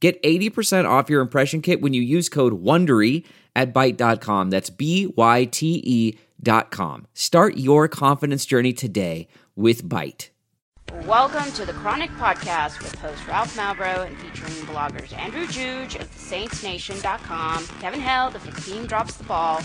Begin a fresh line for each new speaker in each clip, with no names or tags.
Get 80% off your impression kit when you use code WONDERY at Byte.com. That's B-Y-T-E dot com. Start your confidence journey today with Byte.
Welcome to the Chronic Podcast with host Ralph Malbrough and featuring bloggers Andrew Juge of TheSaintsNation.com, Kevin Held of The Team Drops the Ball,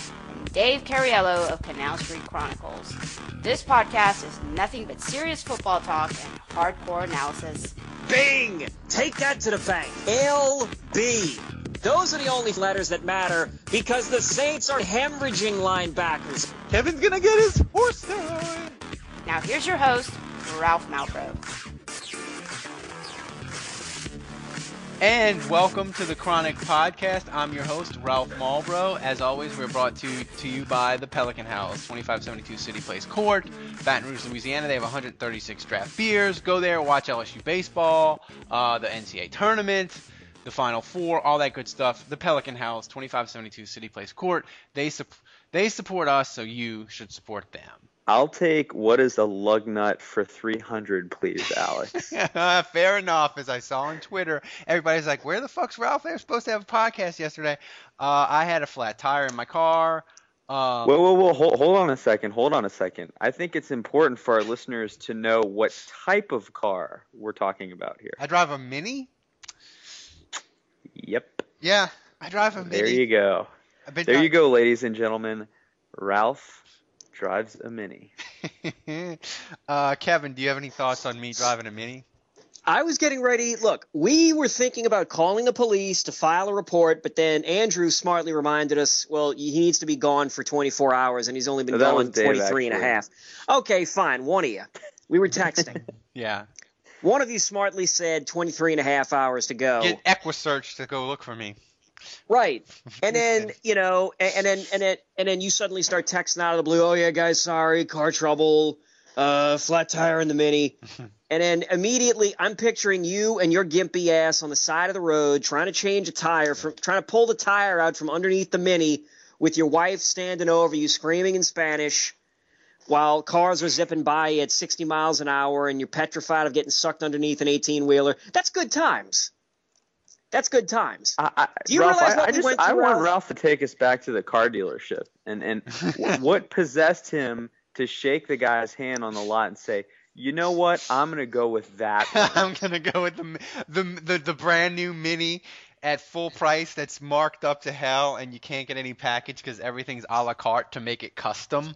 Dave Cariello of Canal Street Chronicles. This podcast is nothing but serious football talk and hardcore analysis.
Bing! Take that to the bank. LB. Those are the only letters that matter because the Saints are hemorrhaging linebackers.
Kevin's gonna get his horse time.
Now here's your host, Ralph Malbrough.
And welcome to the Chronic Podcast. I'm your host, Ralph Malbrough. As always, we're brought to, to you by the Pelican House, 2572 City Place Court, Baton Rouge, Louisiana. They have 136 draft beers. Go there, watch LSU baseball, uh, the NCAA tournament, the Final Four, all that good stuff. The Pelican House, 2572 City Place Court. They, su- they support us, so you should support them.
I'll take what is a lug nut for 300, please, Alex.
Fair enough. As I saw on Twitter, everybody's like, "Where the fuck's Ralph? They were supposed to have a podcast yesterday." Uh, I had a flat tire in my car. Um,
whoa, whoa, whoa! Hold, hold on a second. Hold on a second. I think it's important for our listeners to know what type of car we're talking about here.
I drive a Mini.
Yep.
Yeah, I drive a Mini.
There you go. There you go, ladies and gentlemen. Ralph drives a Mini.
uh, Kevin, do you have any thoughts on me driving a Mini?
I was getting ready. Look, we were thinking about calling the police to file a report, but then Andrew smartly reminded us, well, he needs to be gone for 24 hours, and he's only been
No,
gone
Dave,
23 and a half. Okay, fine. One of you. We were texting.
Yeah.
One of you smartly said 23 and a half hours to go.
Get EquuSearch to go look for me.
Right. And then, you know, and, and then and then and then you suddenly start texting out of the blue, oh yeah, guys, sorry, car trouble, uh, flat tire in the mini. and then immediately I'm picturing you and your gimpy ass on the side of the road trying to change a tire from trying to pull the tire out from underneath the mini with your wife standing over you screaming in Spanish while cars are zipping by at 60 miles an hour and you're petrified of getting sucked underneath an 18 wheeler. That's good times. That's good times.
I, I,
Do you
Ralph,
realize
I,
what
I
we
just
went
I want
Ralph?
Ralph to take us back to the car dealership and and what possessed him to shake the guy's hand on the lot and say, you know what, I'm gonna go with that.
I'm gonna go with the, the the the brand new Mini at full price that's marked up to hell, and you can't get any package because everything's a la carte to make it custom.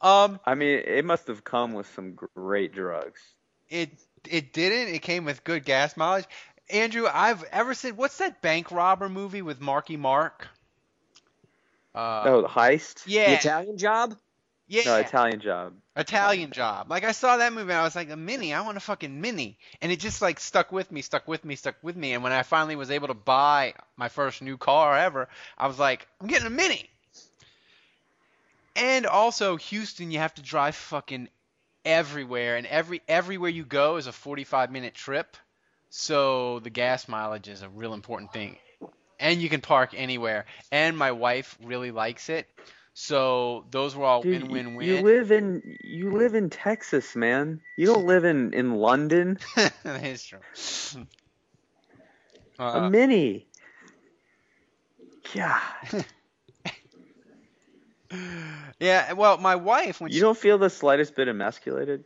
Um,
I mean, it must have come with some great drugs.
it it didn't. It came with good gas mileage. Andrew, I've ever since what's that bank robber movie with Marky Mark? Uh,
oh, the heist.
Yeah, The
Italian job?
yeah,
No, Italian job.
Italian job. Like I saw that movie and I was like, a mini, I want a fucking mini. And it just like stuck with me, stuck with me, stuck with me. And when I finally was able to buy my first new car ever, I was like, I'm getting a mini. And also Houston, you have to drive fucking everywhere and every everywhere you go is a 45 minute trip. So the gas mileage is a real important thing. And you can park anywhere. And my wife really likes it. So those were all
Dude,
win win win.
you live in you live in Texas, man. You don't live in in London.
that is true.
a
Uh,
mini. Yeah.
yeah, well, my wife when
you don't feel the slightest bit emasculated.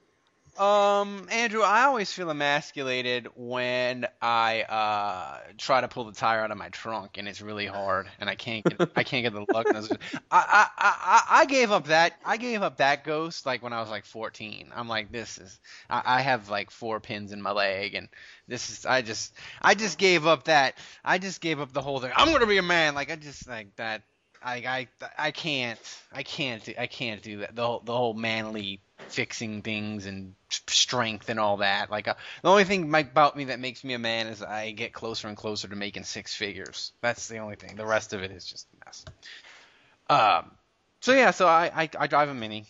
Um Andrew, I always feel emasculated when I uh try to pull the tire out of my trunk and it's really hard and I can't get I can't get the luck. I, I I I gave up that I gave up that ghost like when I was like 14. I'm like this is I, I have like four pins in my leg and this is I just I just gave up that I just gave up the whole thing. I'm gonna be a man like I just like that I I I can't I can't do, I can't do that. The whole the whole manly fixing things and strength and all that. Like uh, the only thing about me that makes me a man is I get closer and closer to making six figures. That's the only thing. The rest of it is just a mess. Um. So yeah. So I I, I drive a mini.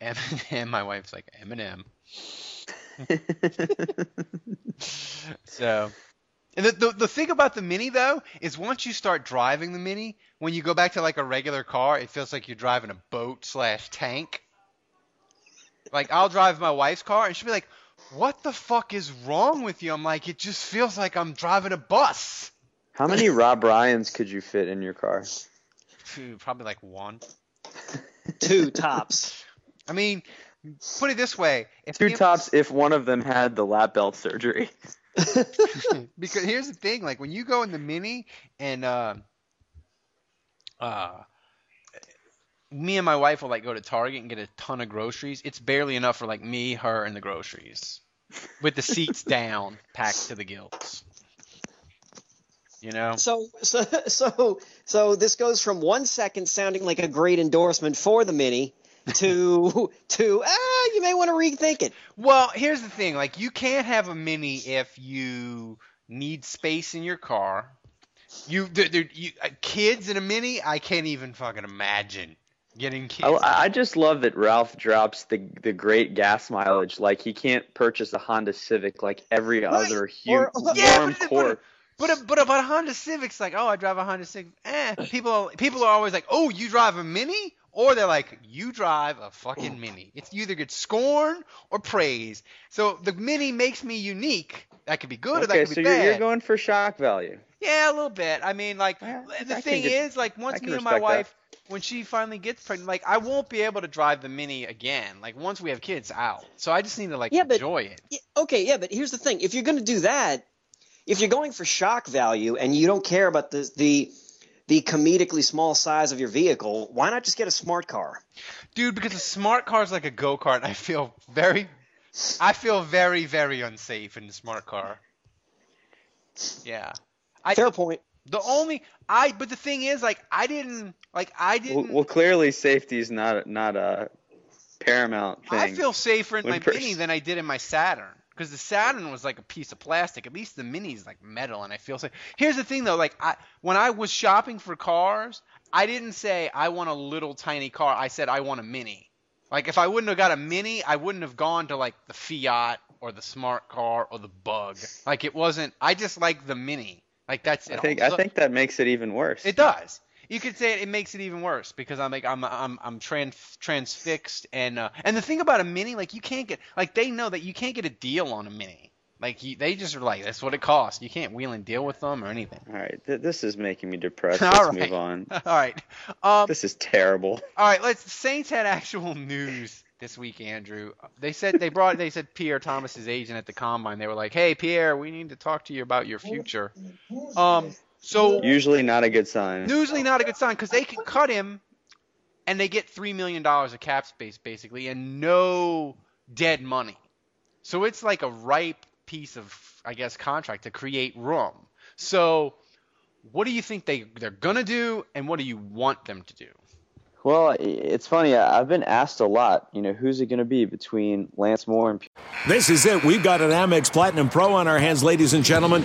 Eminem. My wife's like Eminem. so and the, the, the thing about the Mini though is once you start driving the Mini, when you go back to like a regular car, it feels like you're driving a boat slash tank. Like I'll drive my wife's car and she'll be like, "What the fuck is wrong with you?" I'm like, "It just feels like I'm driving a bus."
How many Rob Ryans could you fit in your car?
Probably like one.
Two tops.
I mean, put it this way:
if two tops, if one of them had the lap belt surgery.
because here's the thing, like when you go in the mini and uh, uh, me and my wife will like go to Target and get a ton of groceries. It's barely enough for like me, her, and the groceries, with the seats down, packed to the gills. You know.
So so so so this goes from one second sounding like a great endorsement for the mini to to ah, you may want to rethink it.
Well, here's the thing: like, you can't have a mini if you need space in your car. You, there, there, you uh, kids in a mini, I can't even fucking imagine getting kids.
I, I just love that Ralph drops the the great gas mileage. Like he can't purchase a Honda Civic like every right. other huge or, yeah, warm core.
But but, but about Honda Civics, like, oh, I drive a Honda Civic. Eh, people people are always like, oh, you drive a Mini? Or they're like, you drive a fucking Mini. It's you either get scorn or praise. So the Mini makes me unique. That could be good
okay,
or that could
so
be
bad.
so
you're going for shock value.
Yeah, a little bit. I mean, like yeah, the I thing is, like once me and my wife, that. when she finally gets pregnant, like I won't be able to drive the Mini again. Like once we have kids, out. So I just need to like yeah, enjoy
but, it. Okay, yeah, but here's the thing: if you're going to do that, if you're going for shock value and you don't care about the the the comedically small size of your vehicle, why not just get a smart car?
Dude, because a smart car is like a go kart. I feel very, I feel very, very unsafe in the smart car. Yeah.
I, Fair point.
The only I, but the thing is, like, I didn't, like, I didn't.
Well, well clearly, safety is not not a paramount thing. I
feel safer in my pers- Mini than I did in my Saturn because the Saturn was like a piece of plastic. At least the Mini's like metal, and I feel safe. Here's the thing though, like I when I was shopping for cars, I didn't say I want a little tiny car. I said I want a Mini. Like if I wouldn't have got a Mini, I wouldn't have gone to like the Fiat or the smart car or the Bug. Like it wasn't. I just like the Mini. Like that's it.
I think I think that makes it even worse.
It does you could say it, it, makes it even worse because I'm like I'm I'm I'm trans transfixed and uh, and the thing about a mini like you can't get like they know that you can't get a deal on a mini like you, they just are like that's what it costs you can't wheel and deal with them or anything.
All right, th- this is making me depressed. Let's right. move on.
All right, um,
this is terrible.
All right, let's. Saints had actual news this week, Andrew. They said they brought they said Pierre Thomas's agent at the combine. They were like, "Hey, Pierre, we need to talk to you about your future." Um, so
usually not a good sign.
Usually not a good sign because they can cut him, and they get three million dollars of cap space basically, and no dead money. So it's like a ripe piece of, I guess, contract to create room. So, what do you think they they're gonna do, and what do you want them to do?
Well, it's funny. I've been asked a lot. You know, who's it going to be between Lance Moore and?
This is it. We've got an Amex Platinum Pro on our hands, ladies and gentlemen.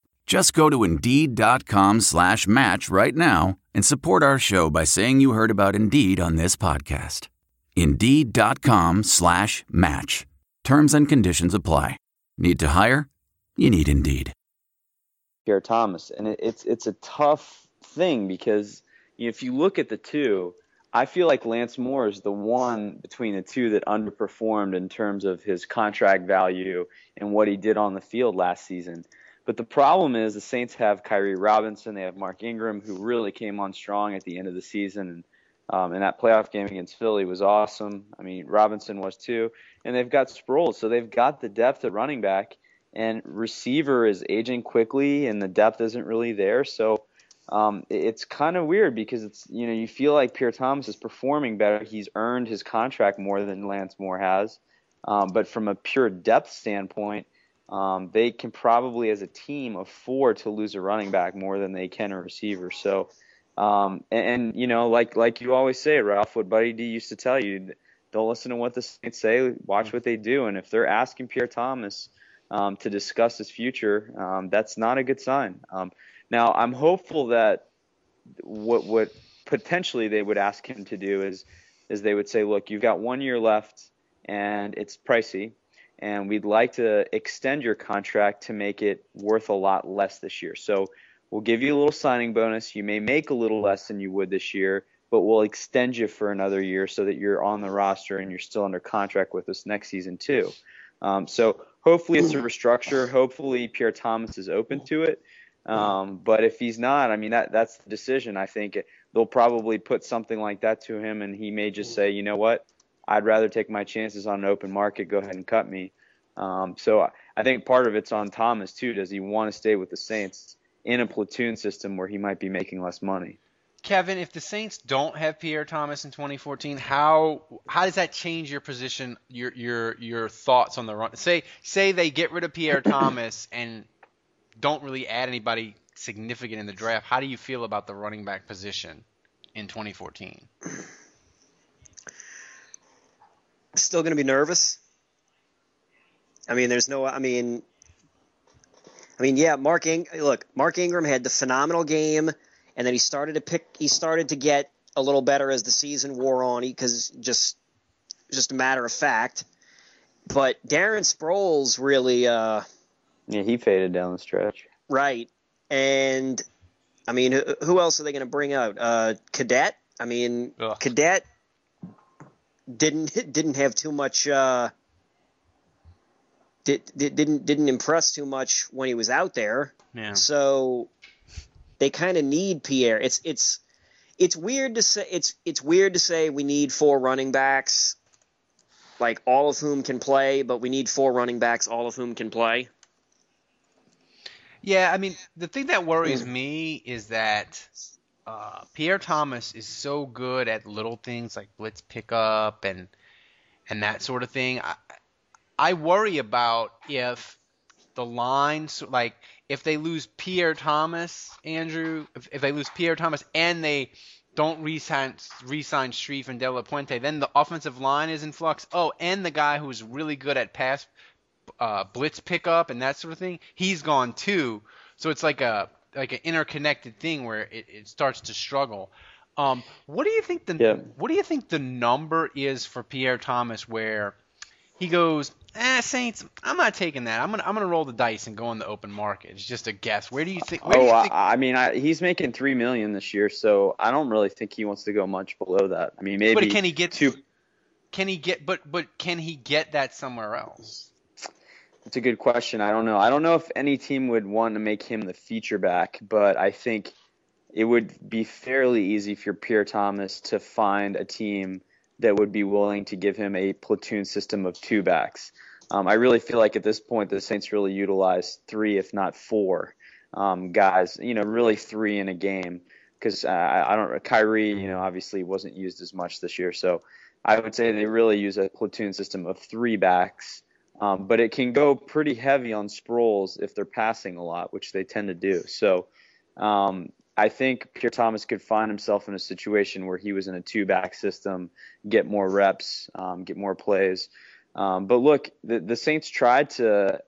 Just go to Indeed.com slash match right now and support our show by saying you heard about Indeed on this podcast. Indeed.com slash match. Terms and conditions apply. Need to hire? You need Indeed.
Pierre Thomas, and it's it's a tough thing because if you look at the two, I feel like Lance Moore is the one between the two that underperformed in terms of his contract value and what he did on the field last season. But the problem is the Saints have Khiry Robinson, they have Mark Ingram, who really came on strong at the end of the season, and um, and that playoff game against Philly was awesome. I mean, Robinson was too, and they've got Sproles, so they've got the depth at running back, and receiver is aging quickly, and the depth isn't really there, so. Um, it's kind of weird because it's you know you feel like Pierre Thomas is performing better. He's earned his contract more than Lance Moore has, um, but from a pure depth standpoint, um, they can probably, as a team, afford to lose a running back more than they can a receiver. So, um, and, and, you know, like like you always say, Ralph, what Buddy D used to tell you, don't listen to what the Saints say, watch what they do. And if they're asking Pierre Thomas um, to discuss his future, um, that's not a good sign. Um, now, I'm hopeful that what what potentially they would ask him to do is is they would say, look, you've got one year left, and it's pricey and we'd like to extend your contract to make it worth a lot less this year. So we'll give you a little signing bonus. You may make a little less than you would this year, but we'll extend you for another year so that you're on the roster and you're still under contract with us next season too. Um, so hopefully it's a restructure. Hopefully Pierre Thomas is open to it. Um, but if he's not, I mean that that's the decision. I think they'll probably put something like that to him, and he may just say, you know what, I'd rather take my chances on an open market. Go ahead and cut me. Um, so I think part of it's on Thomas too. Does he want to stay with the Saints in a platoon system where he might be making less money?
Kevin, if the Saints don't have Pierre Thomas in 2014, how how does that change your position, your your your thoughts on the run? Say say they get rid of Pierre Thomas and don't really add anybody significant in the draft. How do you feel about the running back position in 2014?
still going to be nervous. I mean, there's no. I mean, I mean, yeah. Mark Ing- look, Mark Ingram had the phenomenal game, and then he started to pick. He started to get a little better as the season wore on, because just just a matter of fact. But Darren Sproles really. Uh,
yeah, he faded down the stretch.
Right, and I mean, who, who else are they going to bring out? Uh, Cadet. I mean, Ugh. Cadet didn't didn't have too much uh, did, didn't didn't impress too much when he was out there.
Yeah.
So they kind of need Pierre. It's it's it's weird to say it's it's weird to say we need four running backs, like all of whom can play, but we need four running backs, all of whom can play.
Yeah, I mean the thing that worries me is that uh, Pierre Thomas is so good at little things like blitz pickup and and that sort of thing. I, I worry about if the lines like if they lose Pierre Thomas, Andrew, if, if they lose Pierre Thomas and they don't resign resign Strief and De La Puente, then the offensive line is in flux. Oh, and the guy who's really good at pass uh, blitz pickup and that sort of thing, he's gone too. So it's like a like an interconnected thing where it, it starts to struggle. Um, what do you think the yeah. what do you think the number is for Pierre Thomas where he goes, eh, Saints, I'm not taking that. I'm gonna I'm gonna roll the dice and go in the open market. It's just a guess. Where do you think?
oh,
you
think- I, I, mean, I, he's making three million this year, so I don't really think he wants to go much below that. I mean, maybe.
But can he get
two?
Can he get? But but can he get that somewhere else?
It's a good question. I don't know. I don't know if any team would want to make him the feature back, but I think it would be fairly easy for Pierre Thomas to find a team that would be willing to give him a platoon system of two backs. Um, I really feel like at this point the Saints really utilize three, if not four, um, guys. You know, really three in a game because uh, I don't. Khiry, you know, obviously wasn't used as much this year, so I would say they really use a platoon system of three backs um, but it can go pretty heavy on Sproles if they're passing a lot, which they tend to do. So um, I think Pierre Thomas could find himself in a situation where he was in a two back system, get more reps, um, get more plays. Um, but look, the, the, Saints tried to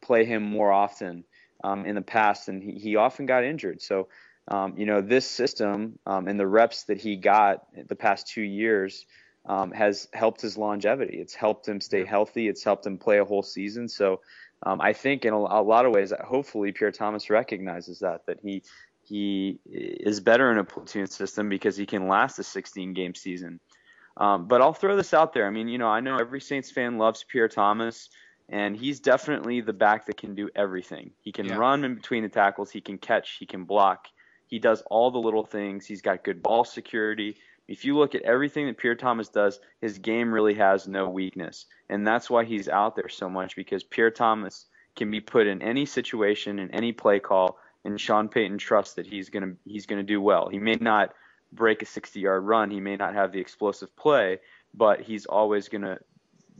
play him more often um, in the past, and he, he often got injured. So, um, you know, this system and the reps that he got the past two years um, has helped his longevity. It's helped him stay healthy. It's helped him play a whole season. So, um, I think in a, a, lot of ways, hopefully, Pierre Thomas recognizes that that he he is better in a platoon system because he can last a 16 game season. Um, but I'll throw this out there. I mean, you know, I know every Saints fan loves Pierre Thomas, and he's definitely the back that can do everything. He can yeah. run in between the tackles, he can catch, he can block. He does all the little things. He's got good ball security. If you look at everything that Pierre Thomas does, his game really has no weakness. And that's why he's out there so much because Pierre Thomas can be put in any situation, in any play call, and Sean Payton trusts that he's gonna he's gonna do well. He may not break a 60 yard run, he may not have the explosive play, but he's always gonna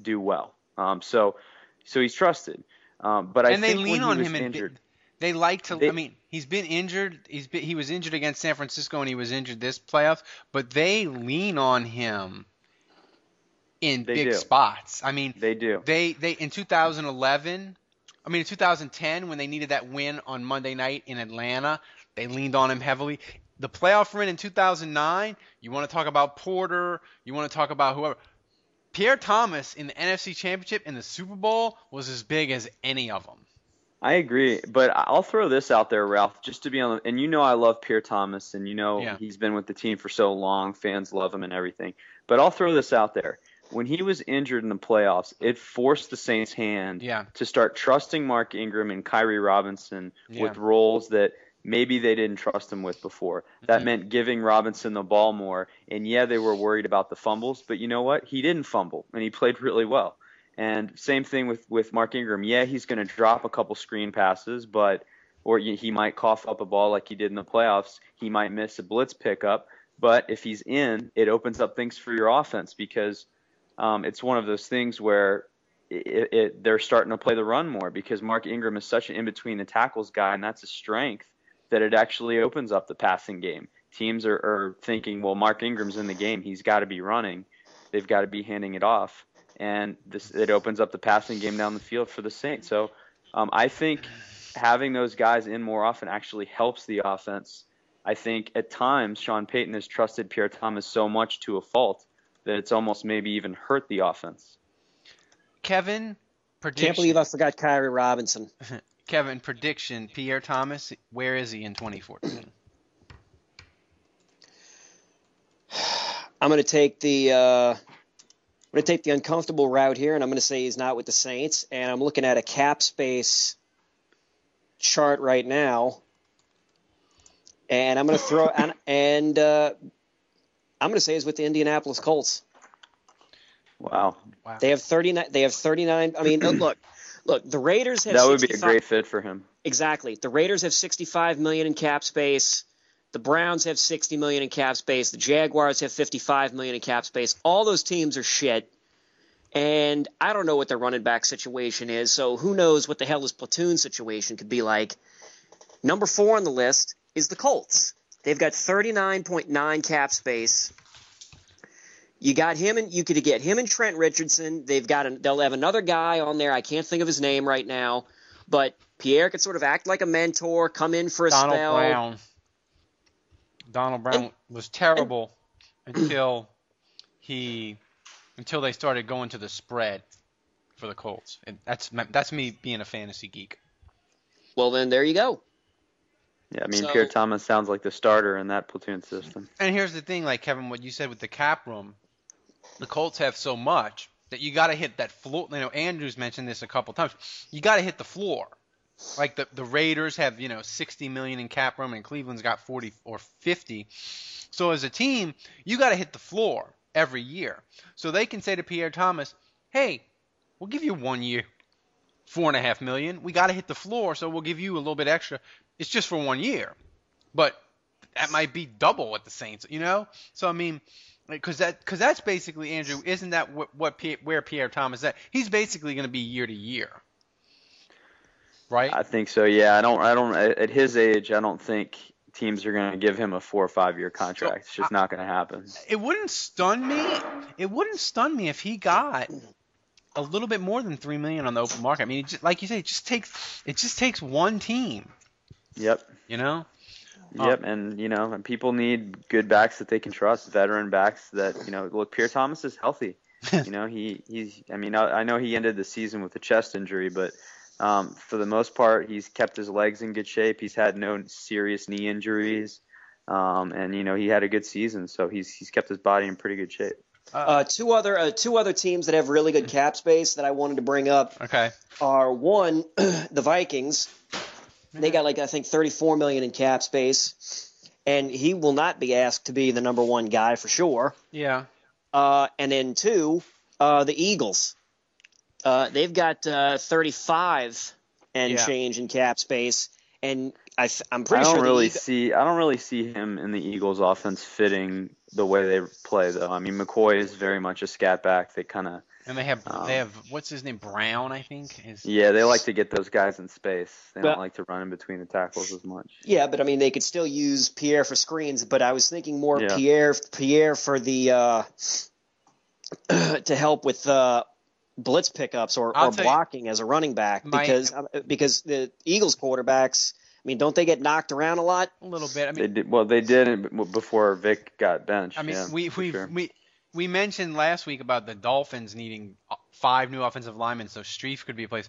do well. Um, so so he's trusted. Um, but I
and
think
they lean
on
him
injured,
they like to. They, I mean, he's been injured. He's been, he was injured against San Francisco, and he was injured this playoff. But they lean on him in big
do.
spots. I mean,
they do.
They they in 2011. I mean, in 2010, when they needed that win on Monday night in Atlanta, they leaned on him heavily. The playoff win in 2009, you want to talk about Porter, you want to talk about whoever. Pierre Thomas in the NFC Championship and the Super Bowl was as big as any of them.
I agree, but I'll throw this out there, Ralph, just to be on. The, and you know, I love Pierre Thomas, and you know
yeah.
he's been with the team for so long. Fans love him and everything. But I'll throw this out there: when he was injured in the playoffs, it forced the Saints' hand
yeah.
to start trusting Mark Ingram and Khiry Robinson
yeah.
with roles that maybe they didn't trust him with before. That
Mhm.
meant giving Robinson the ball more. And yeah, they were worried about the fumbles, but you know what? He didn't fumble, and he played really well. And same thing with with Mark Ingram. Yeah, he's going to drop a couple screen passes, but or he might cough up a ball like he did in the playoffs. He might miss a blitz pickup, but if he's in, it opens up things for your offense because um, it's one of those things where it, it, they're starting to play the run more because Mark Ingram is such an in between the tackles guy, and that's a strength that it actually opens up the passing game. Teams are, are thinking, well, Mark Ingram's in the game, he's got to be running, they've got to be handing it off and this it opens up the passing game down the field for the Saints. So um, I think having those guys in more often actually helps the offense. I think at times Sean Payton has trusted Pierre Thomas so much to a fault that it's almost maybe even hurt the offense.
Kevin, prediction.
Can't believe I forgot Khiry Robinson.
Kevin, prediction. Pierre Thomas, where is he in 2014?
I'm going to take the uh, I'm going to take the uncomfortable route here, and I'm going to say he's not with the Saints. And I'm looking at a cap space chart right now, and I'm going to throw and, and uh, I'm going to say he's with the Indianapolis Colts.
Wow.
wow.
They have 39. They have 39. I mean, look, look. The Raiders have.
That would
65,
be a great fit for him.
Exactly. The Raiders have 65 million in cap space. The Browns have 60 million in cap space. The Jaguars have 55 million in cap space. All those teams are shit. And I don't know what their running back situation is, so who knows what the hell his platoon situation could be like. Number four on the list is the Colts. They've got 39.9 cap space. You got him and you could get him and Trent Richardson. They've got a, they'll have another guy on there. I can't think of his name right now, but Pierre could sort of act like a mentor, come in for a
Donald
spell.
Brown. Donald Brown
And-
was terrible until he until they started going to the spread for the Colts. And that's that's me being a fantasy geek.
Well, then there you go.
Yeah, I mean
So-
Pierre Thomas sounds like the starter in that platoon system.
And here's the thing, like Kevin, what you said with the cap room, the Colts have so much that you got to hit that floor. You know, Andrews mentioned this a couple times. You got to hit the floor. Like the the Raiders have you know 60 million in cap room, and Cleveland's got 40 or 50. So as a team, you got to hit the floor every year. So they can say to Pierre Thomas, "Hey, we'll give you one year, four and a half million. We got to hit the floor, so we'll give you a little bit extra. It's just for one year, but that might be double what the Saints, you know. So I mean, because that because that's basically Andrew. Isn't that what, what where Pierre Thomas is at? He's basically going to be year to year, right?
I think so. Yeah, I don't. I don't. At his age, I don't think teams are going to give him a four or five year contract. it's just not going to happen.
it wouldn't stun me. It wouldn't stun me if he got a little bit more than three million on the open market. I mean, just, like you say, it just takes it just takes one team.
Yep.
You know.
Yep, and you know, and people need good backs that they can trust, veteran backs that you know. Look, Pierre Thomas is healthy. you know, he he's. I mean, I, I know he ended the season with a chest injury, but um, for the most part, he's kept his legs in good shape. He's had no serious knee injuries, um, and you know, he had a good season, so he's he's kept his body in pretty good shape.
Uh, two other uh, two other teams that have really good cap space that I wanted to bring up
Okay.
are one, the Vikings. They got like I think 34 million in cap space, and he will not be asked to be the number one guy for sure.
Yeah.
Uh, and then two, uh, the Eagles. Uh, they've got uh, 35 and
Yeah.
change in cap space, and I th- I'm
I don't
sure
really
Eag-
see. I don't really see him in the Eagles' offense fitting the way they play, though. I mean, McCoy is very much a scat back. They kind of
And they have
Um,
they have what's his name Brown I think is
Yeah, they like to get those guys in space. They
Well-
don't like to run in between the tackles as much.
Yeah, but I mean, they could still use Pierre for screens. But I was thinking more
Yeah.
Pierre, Pierre for the uh, to help with uh, blitz pickups or, or
tell you-
blocking as a running back because uh, because the Eagles quarterbacks. I mean, don't they get knocked around a lot?
a little bit. I
They did well. They did it before Vic got benched.
I mean,
yeah,
we we
sure.
we we mentioned last week about the Dolphins needing uh, five new offensive linemen, so Strief could be a place.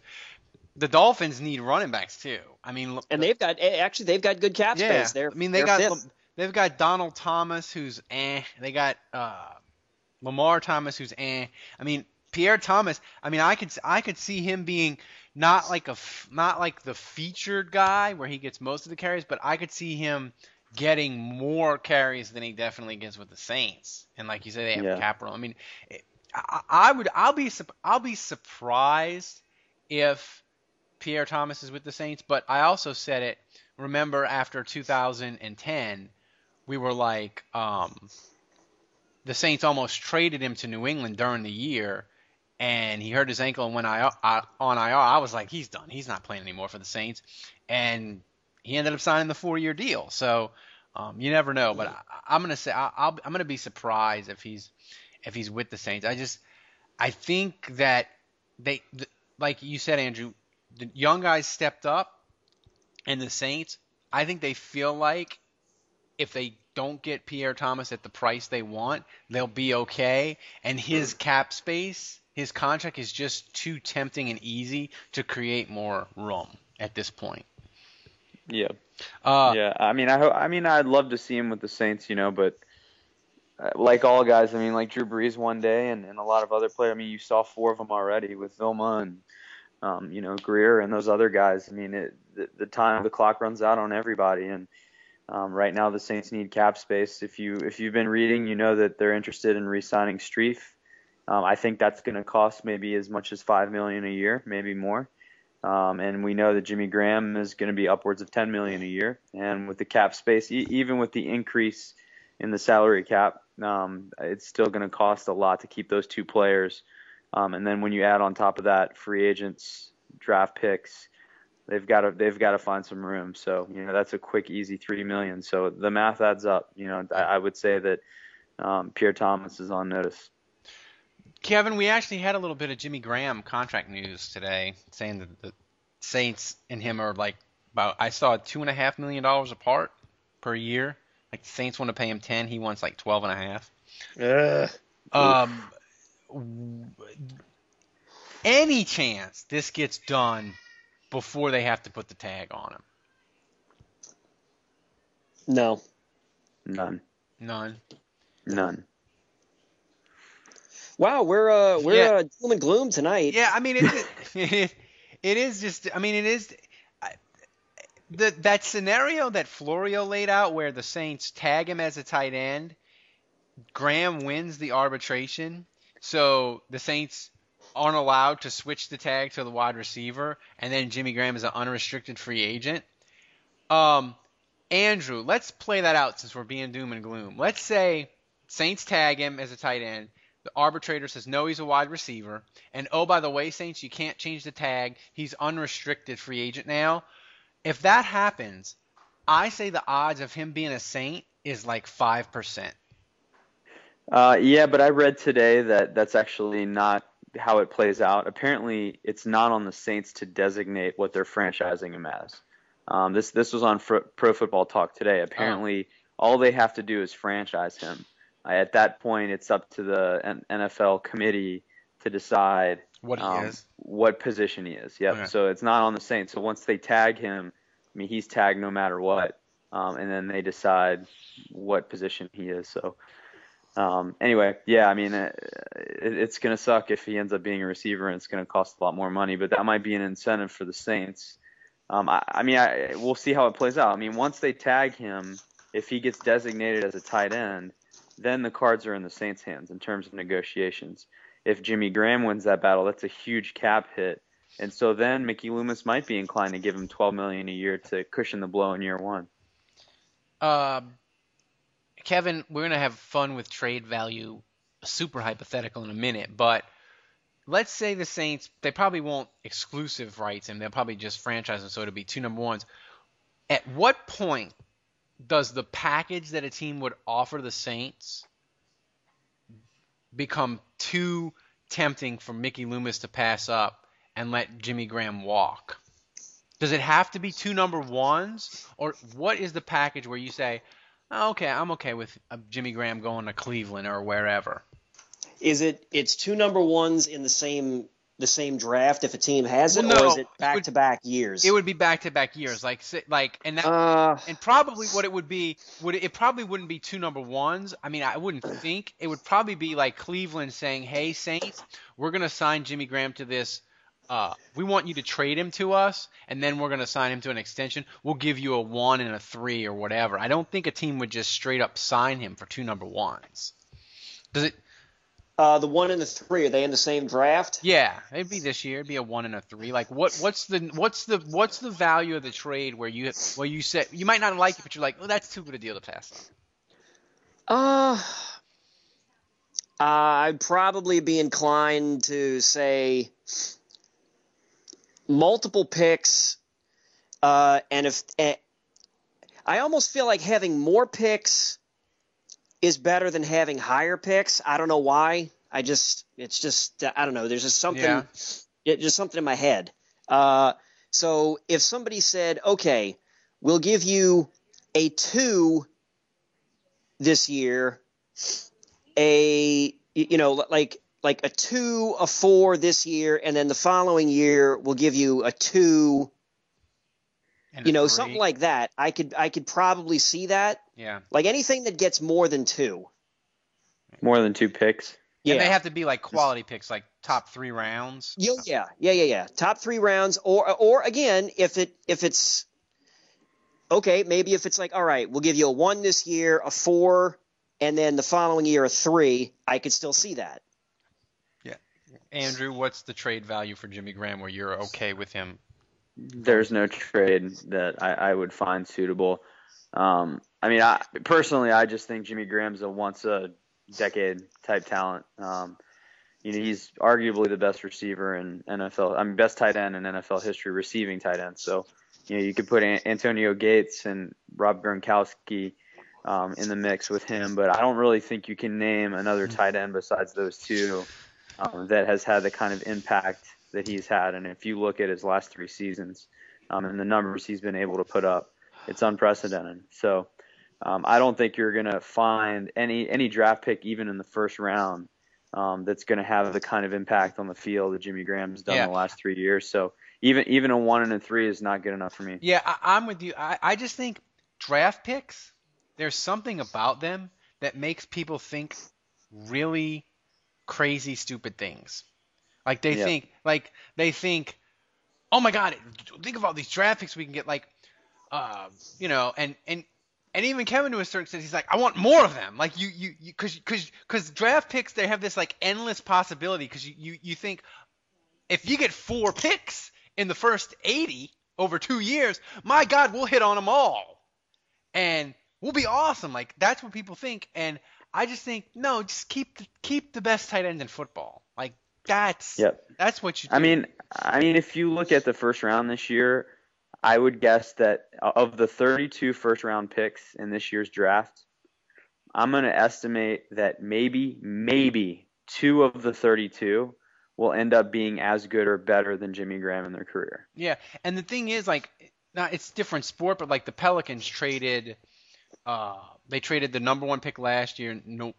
The Dolphins need running backs too. I mean,
And they've got eh, actually they've got good cap
yeah.
space. They're,
I mean, they got
fifth.
they've got Donald Thomas, who's eh. They got uh, Lamar Thomas, who's eh. I mean, Pierre Thomas. I mean, I could I could see him being not like a not like the featured guy where he gets most of the carries, but I could see him getting more carries than he definitely gets with the Saints. And like you say, they have
Yeah.
cap room. I mean, I, I would I'll be I'll be surprised if Pierre Thomas is with the Saints, but I also said it. Remember after 2010, we were like, um, the Saints almost traded him to New England during the year, and he hurt his ankle and went I, I, on IR. I was like, he's done. He's not playing anymore for the Saints, and he ended up signing the four-year deal. So um, you never know, but I, I'm gonna say I, I'll, I'm gonna be surprised if he's if he's with the Saints. I just I think that they th- like you said, Andrew, the young guys stepped up, and the Saints. I think they feel like if they don't get Pierre Thomas at the price they want, they'll be okay. And his cap space, his contract is just too tempting and easy to create more room at this point.
yeah,
Uh,
yeah. I mean, I ho- I mean, I'd love to see him with the Saints, you know, but uh, like all guys, I mean, like Drew Brees one day, and, and a lot of other players. I mean, you saw four of them already with Vilma and um, you know Greer and those other guys. I mean, it, the, the time the clock runs out on everybody, and um, right now the Saints need cap space. If you if you've been reading, you know that they're interested in re-signing Strief. Um, I think that's going to cost maybe as much as five million a year, maybe more. Um, and we know that Jimmy Graham is going to be upwards of 10 million a year. And with the cap space, e- even with the increase in the salary cap, um, it's still going to cost a lot to keep those two players. Um, and then when you add on top of that free agents, draft picks, they've got to they've got to find some room. So you know that's a quick, easy three million. So the math adds up. You know, I, I would say that um, Pierre Thomas is on notice.
Kevin, we actually had a little bit of Jimmy Graham contract news today, saying that the Saints and him are like about. I saw two and a half million dollars apart per year. Like the Saints want to pay him ten, he wants like twelve and a half. Um, w- any chance this gets done before they have to put the tag on him?
No.
None,
None.
none.
Wow, we're uh we're
Yeah.
uh, doom and gloom tonight.
Yeah, I mean it. it, it is just. I mean it is. I- The, that scenario that Florio laid out, where the Saints tag him as a tight end, Graham wins the arbitration, so the Saints aren't allowed to switch the tag to the wide receiver, and then Jimmy Graham is an unrestricted free agent. Um, Andrew, let's play that out since we're being doom and gloom. Let's say Saints tag him as a tight end. The arbitrator says no, he's a wide receiver. And oh, by the way, Saints, you can't change the tag. He's unrestricted free agent now. If that happens, I say the odds of him being a Saint is like five percent.
Uh, yeah, but I read today that that's actually not how it plays out. Apparently, it's not on the Saints to designate what they're franchising him as. Um, this this was on Pro Football Talk today. Apparently, oh. all they have to do is franchise him. Uh, at that point, it's up to the NFL committee to decide
what he um,
is, what position he is. Yep. Okay. So it's not on the Saints. So once they tag him, I mean, he's tagged no matter what, um, and then they decide what position he is. So um, anyway, yeah, I mean, it, it's going to suck if he ends up being a receiver and it's going to cost a lot more money, but that might be an incentive for the Saints. Um, I, I mean, I, we'll see how it plays out. I mean, once they tag him, if he gets designated as a tight end, then the cards are in the Saints' hands in terms of negotiations. If Jimmy Graham wins that battle, that's a huge cap hit, and so then Mickey Loomis might be inclined to give him 12 million a year to cushion the blow in year one.
Um, Kevin, we're gonna have fun with trade value, super hypothetical in a minute, but let's say the Saints they probably won't exclusive rights him, they'll probably just franchise him, so it'll be two number ones. At what point does the package that a team would offer the Saints become too tempting for Mickey Loomis to pass up and let Jimmy Graham walk? Does it have to be two number ones, or what is the package where you say, Oh, okay, I'm okay with uh, Jimmy Graham going to Cleveland or wherever.
Is it? It's two number ones in the same the same draft if a team has it, well, no, or is it back to back years?
It would be back to back years, like like and that uh, and probably what it would be would it, probably wouldn't be two number ones. I mean, I wouldn't think it would probably be like Cleveland saying, "Hey Saints, we're gonna sign Jimmy Graham to this uh, we want you to trade him to us, and then we're going to sign him to an extension. We'll give you a one and a three or whatever. I don't think a team would just straight up sign him for two number ones. Does it?
Uh, the one and the three are they in the same draft?
Yeah, it'd be this year. It'd be a one and a three. Like what? What's the what's the what's the value of the trade where you where you say you might not like it, but you're like, oh, that's too good a deal to pass
on. Uh, uh, I'd probably be inclined to say multiple picks, uh, and if uh, I almost feel like having more picks is better than having higher picks. I don't know why. I just it's just I don't know. There's just something yeah. it, just something in my head. Uh, so if somebody said, okay, we'll give you a two this year, a you know like like a two, a four this year, and then the following year we'll give you a two. You know, three. something like that. I could I could probably see that.
Yeah.
Like anything that gets more than two.
More than two picks.
Yeah. And they have to be like quality picks, like top three rounds.
Yeah, yeah, yeah, yeah, yeah. Top three rounds, or or again, if it if it's okay, maybe if it's like, all right, we'll give you a one this year, a four, and then the following year a three, I could still see that. Yeah.
Andrew, what's the trade value for Jimmy Graham where you're okay with him?
There's no trade that I, I would find suitable. Um, I mean, I, personally, I just think Jimmy Graham's a once a decade type talent. Um, you know, he's arguably the best receiver in NFL. I mean, best tight end in NFL history, receiving tight end. So, you know, you could put Antonio Gates and Rob Gronkowski um, in the mix with him, but I don't really think you can name another tight end besides those two um, that has had the kind of impact that he's had. And if you look at his last three seasons um, and the numbers he's been able to put up, it's unprecedented. So um, I don't think you're going to find any any draft pick, even in the first round, um, that's going to have the kind of impact on the field that Jimmy Graham's done yeah. in the last three years. So even even a one and a three is not good enough for me.
Yeah, I, am with you. I, I just think draft picks. There's something about them that makes people think really crazy stupid things. Like they think like they think, oh my god, think of all these draft picks we can get. Like, uh, you know, and and and even Kevin to a certain extent, he's like, I want more of them. Like you you because because because draft picks they have this like endless possibility because you, you you think if you get four picks in the first 80 over two years, my God, we'll hit on them all, and we'll be awesome. Like that's what people think, and I just think no, just keep the, keep the best tight end in football. That's yep. that's what you. Do.
I mean, I mean, if you look at the first round this year, I would guess that of the 32 first round picks in this year's draft, I'm going to estimate that maybe maybe two of the 32 will end up being as good or better than Jimmy Graham in their career.
Yeah, and the thing is, like, now it's different sport, but like the Pelicans traded, uh, they traded the number one pick last year, no,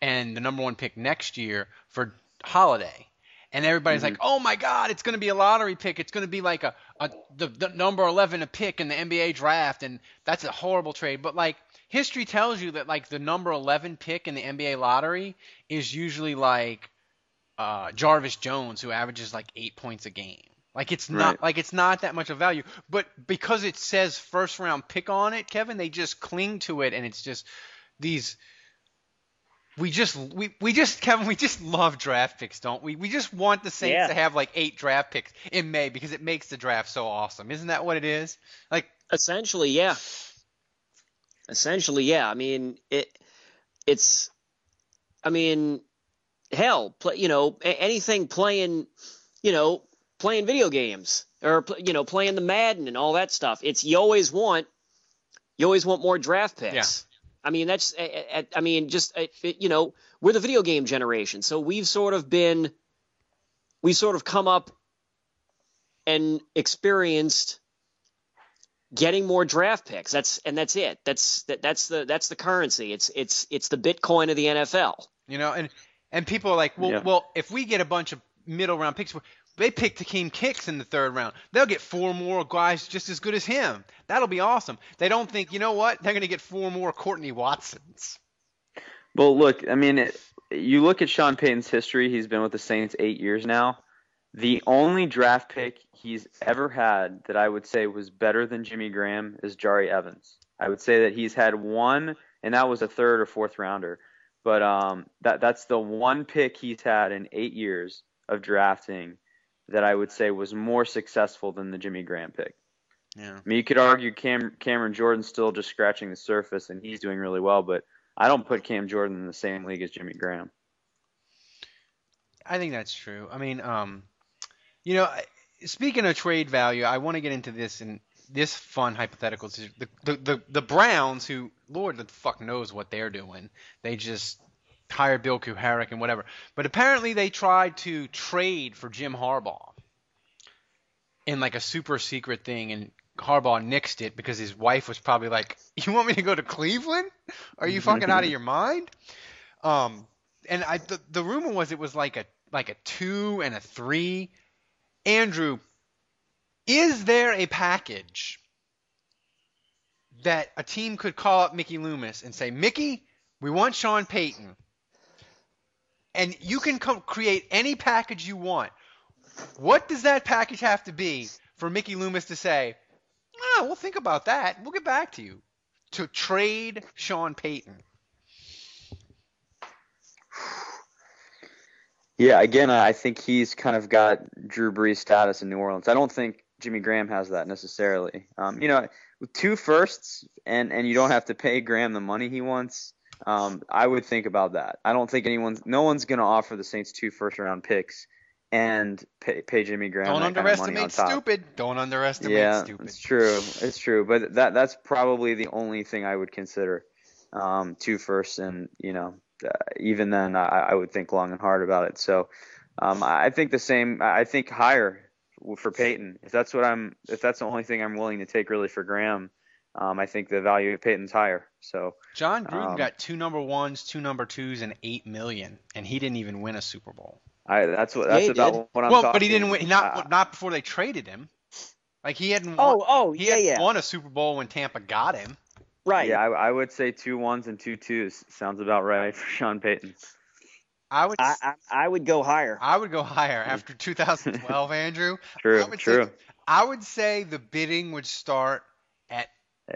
and the number one pick next year for Holiday. And everybody's
Mhm.
like, "Oh my God, it's going to be a lottery pick. It's going to be like a, a the, the number 11 a pick in the NBA draft, and that's a horrible trade." But like history tells you that like the number 11 pick in the NBA lottery is usually like uh, Jarvis Jones, who averages like eight points a game. Like it's not
Right.
like it's not that much of value, but because it says first round pick on it, Kevin, they just cling to it, and it's just these. We just we, we just Kevin we just love draft picks, don't we? We just want the Saints
Yeah.
to have like eight draft picks in May because it makes the draft so awesome. Isn't that what it is? Like
Essentially, yeah. Essentially, yeah. I mean, it it's I mean, hell, play, you know, anything playing, you know, playing video games or you know, playing the Madden and all that stuff. It's you always want you always want more draft picks.
Yeah.
I mean, that's I- I I mean, just it- it- you know, we're the video game generation, so we've sort of been we've sort of come up and experienced getting more draft picks. That's and that's it. That's that, that's the that's the currency. It's it's it's the Bitcoin of the NFL.
You know, and and people are like, well,
Yeah.
well, if we get a bunch of middle round picks, they pick Takeem Kicks in the third round. They'll get four more guys just as good as him. That'll be awesome. They don't think, you know what? They're going to get four more Courtney Watsons.
Well, look, I mean, it, you look at Sean Payton's history. He's been with the Saints eight years now. The only draft pick he's ever had that I would say was better than Jimmy Graham is Jahri Evans. I would say that he's had one, and that was a third or fourth rounder. But um, that that's the one pick he's had in eight years of drafting that I would say was more successful than the Jimmy Graham pick.
Yeah.
I mean, you could argue Cam, Cameron Jordan's still just scratching the surface, and he's doing really well, but I don't put Cam Jordan in the same league as Jimmy Graham.
I think that's true. I mean, um, you know, speaking of trade value, I want to get into this in this fun hypothetical. The, the the the Browns, who Lord the fuck knows what they're doing, they just hired Bill Kuharich and whatever. But apparently, they tried to trade for Jim Harbaugh in like a super secret thing, and Harbaugh nixed it because his wife was probably like, "You want me to go to Cleveland? Are you fucking out of your mind?" Um, and I the, the rumor was it was like a like a two and a three. Andrew, is there a package that a team could call up Mickey Loomis and say, Mickey, we want Sean Payton, and you can come create any package you want. What does that package have to be for Mickey Loomis to say, ah, we'll think about that. We'll get back to you. To trade Sean Payton.
Yeah, again, I think he's kind of got Drew Brees status in New Orleans. I don't think Jimmy Graham has that necessarily. Um, you know, with two firsts and and you don't have to pay Graham the money he wants. Um, I would think about that. I don't think anyone's no one's going to offer the Saints two first round picks and pay, pay Jimmy Graham
Don't
that kind of money on
underestimate
top.
stupid. Don't underestimate
yeah,
stupid.
it's true. It's true. But that that's probably the only thing I would consider. Um, two firsts, and you know, uh, even then, I, I would think long and hard about it. So, um, I think the same. I think higher for Payton. If that's what I'm, if that's the only thing I'm willing to take really for Graham, um, I think the value of Payton's higher. So,
Jon Gruden
Um,
got two number ones, two number twos, and eight million, and he didn't even win a Super Bowl.
I that's what that's
he
about
did.
what I'm
well,
talking.
but he didn't win. Not
Uh,
not before they traded him. Like he hadn't.
Oh,
won,
oh,
he
yeah,
hadn't
yeah.
won a Super Bowl when Tampa got him.
Right.
yeah, I, I would say two ones and two twos sounds about right for Sean Payton.
I would.
I, I I would go higher.
I would go higher after 2012, Andrew.
True,
I
true.
Say, I would say the bidding would start at.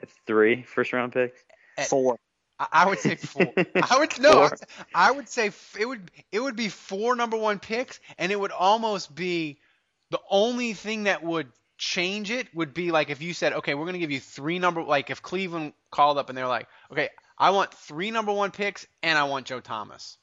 At three first round picks.
Eh, four.
I- I would say four. I would no. I
Four.
would, I would say it would it would be four number one picks, and it would almost be the only thing that would change it would be like if you said, okay, we're gonna give you three number like if Cleveland called up and they're like, okay, I want three number one picks and I want Joe Thomas.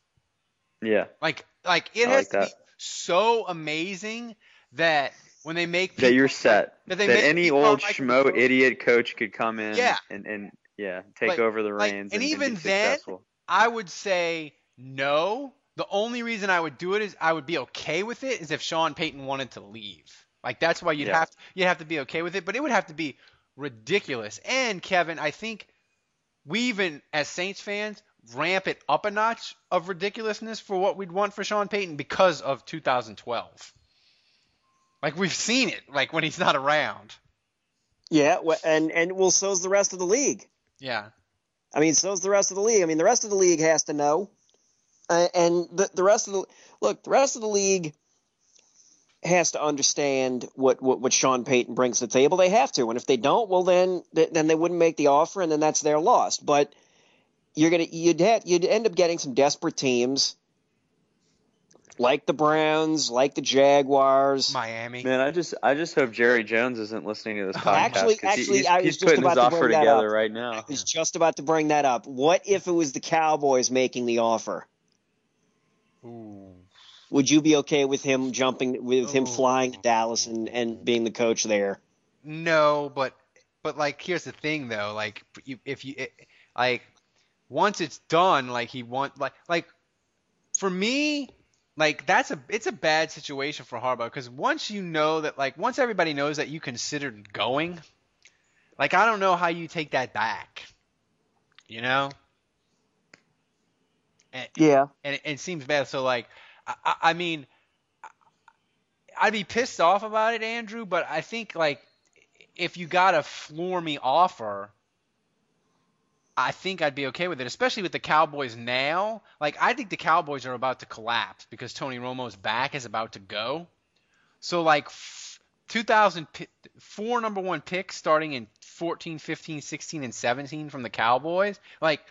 Yeah.
Like like it
I
has
like
to be so amazing that when they make
that you're set.
that
That, any old
like
schmo idiot coach could come in
Yeah.
and, and yeah, take
Like-
over the
like,
reins
and
and,
even
be
then,
successful.
I would say no The only reason I would do it is I would be okay with it is if Sean Payton wanted to leave. Like that's why you'd
Yeah.
have you'd have to be okay with it, but it would have to be ridiculous. And Kevin, I think we even as Saints fans ramp it up a notch of ridiculousness for what we'd want for Sean Payton because of 2012. Like we've seen it, like when he's not around.
Yeah, and and well, so's the rest of the league.
Yeah.
I mean, so's the rest of the league. I mean, the rest of the league has to know, uh, and the the rest of the look, the rest of the league has to understand what, what what Sean Payton brings to the table. They have to, and if they don't, well, then th- then they wouldn't make the offer, and then that's their loss. But you're gonna you'd have, you'd end up getting some desperate teams like the Browns, like the Jaguars.
Miami.
Man, I just I just hope Jerry Jones isn't listening to this podcast.
Actually-
'cause he-
actually,
he's,
I was
he's
just
putting
about
his
to
offer
bring that
together
up.
right
I
now.
was just about to bring that up. What if it was the Cowboys making the offer?
Ooh.
Would you be okay with him jumping, with him
Oh.
flying to Dallas and, and being the coach there?
No, but but like here's the thing though, like you, if you it, like once it's done, like he want like like for me, like that's a it's a bad situation for Harbaugh because once you know that like once everybody knows that you considered going, like I don't know how you take that back, you know. And,
Yeah.
and it, it seems bad. So like, I, I- I mean, I'd be pissed off about it, Andrew. But I think like, if you got a floor me offer, I think I'd be okay with it, especially with the Cowboys now. Like, I think the Cowboys are about to collapse because Tony Romo's back is about to go. So like, f- 2000 pi- four number one picks starting in 14, 15, 16, and 17 from the Cowboys. Like,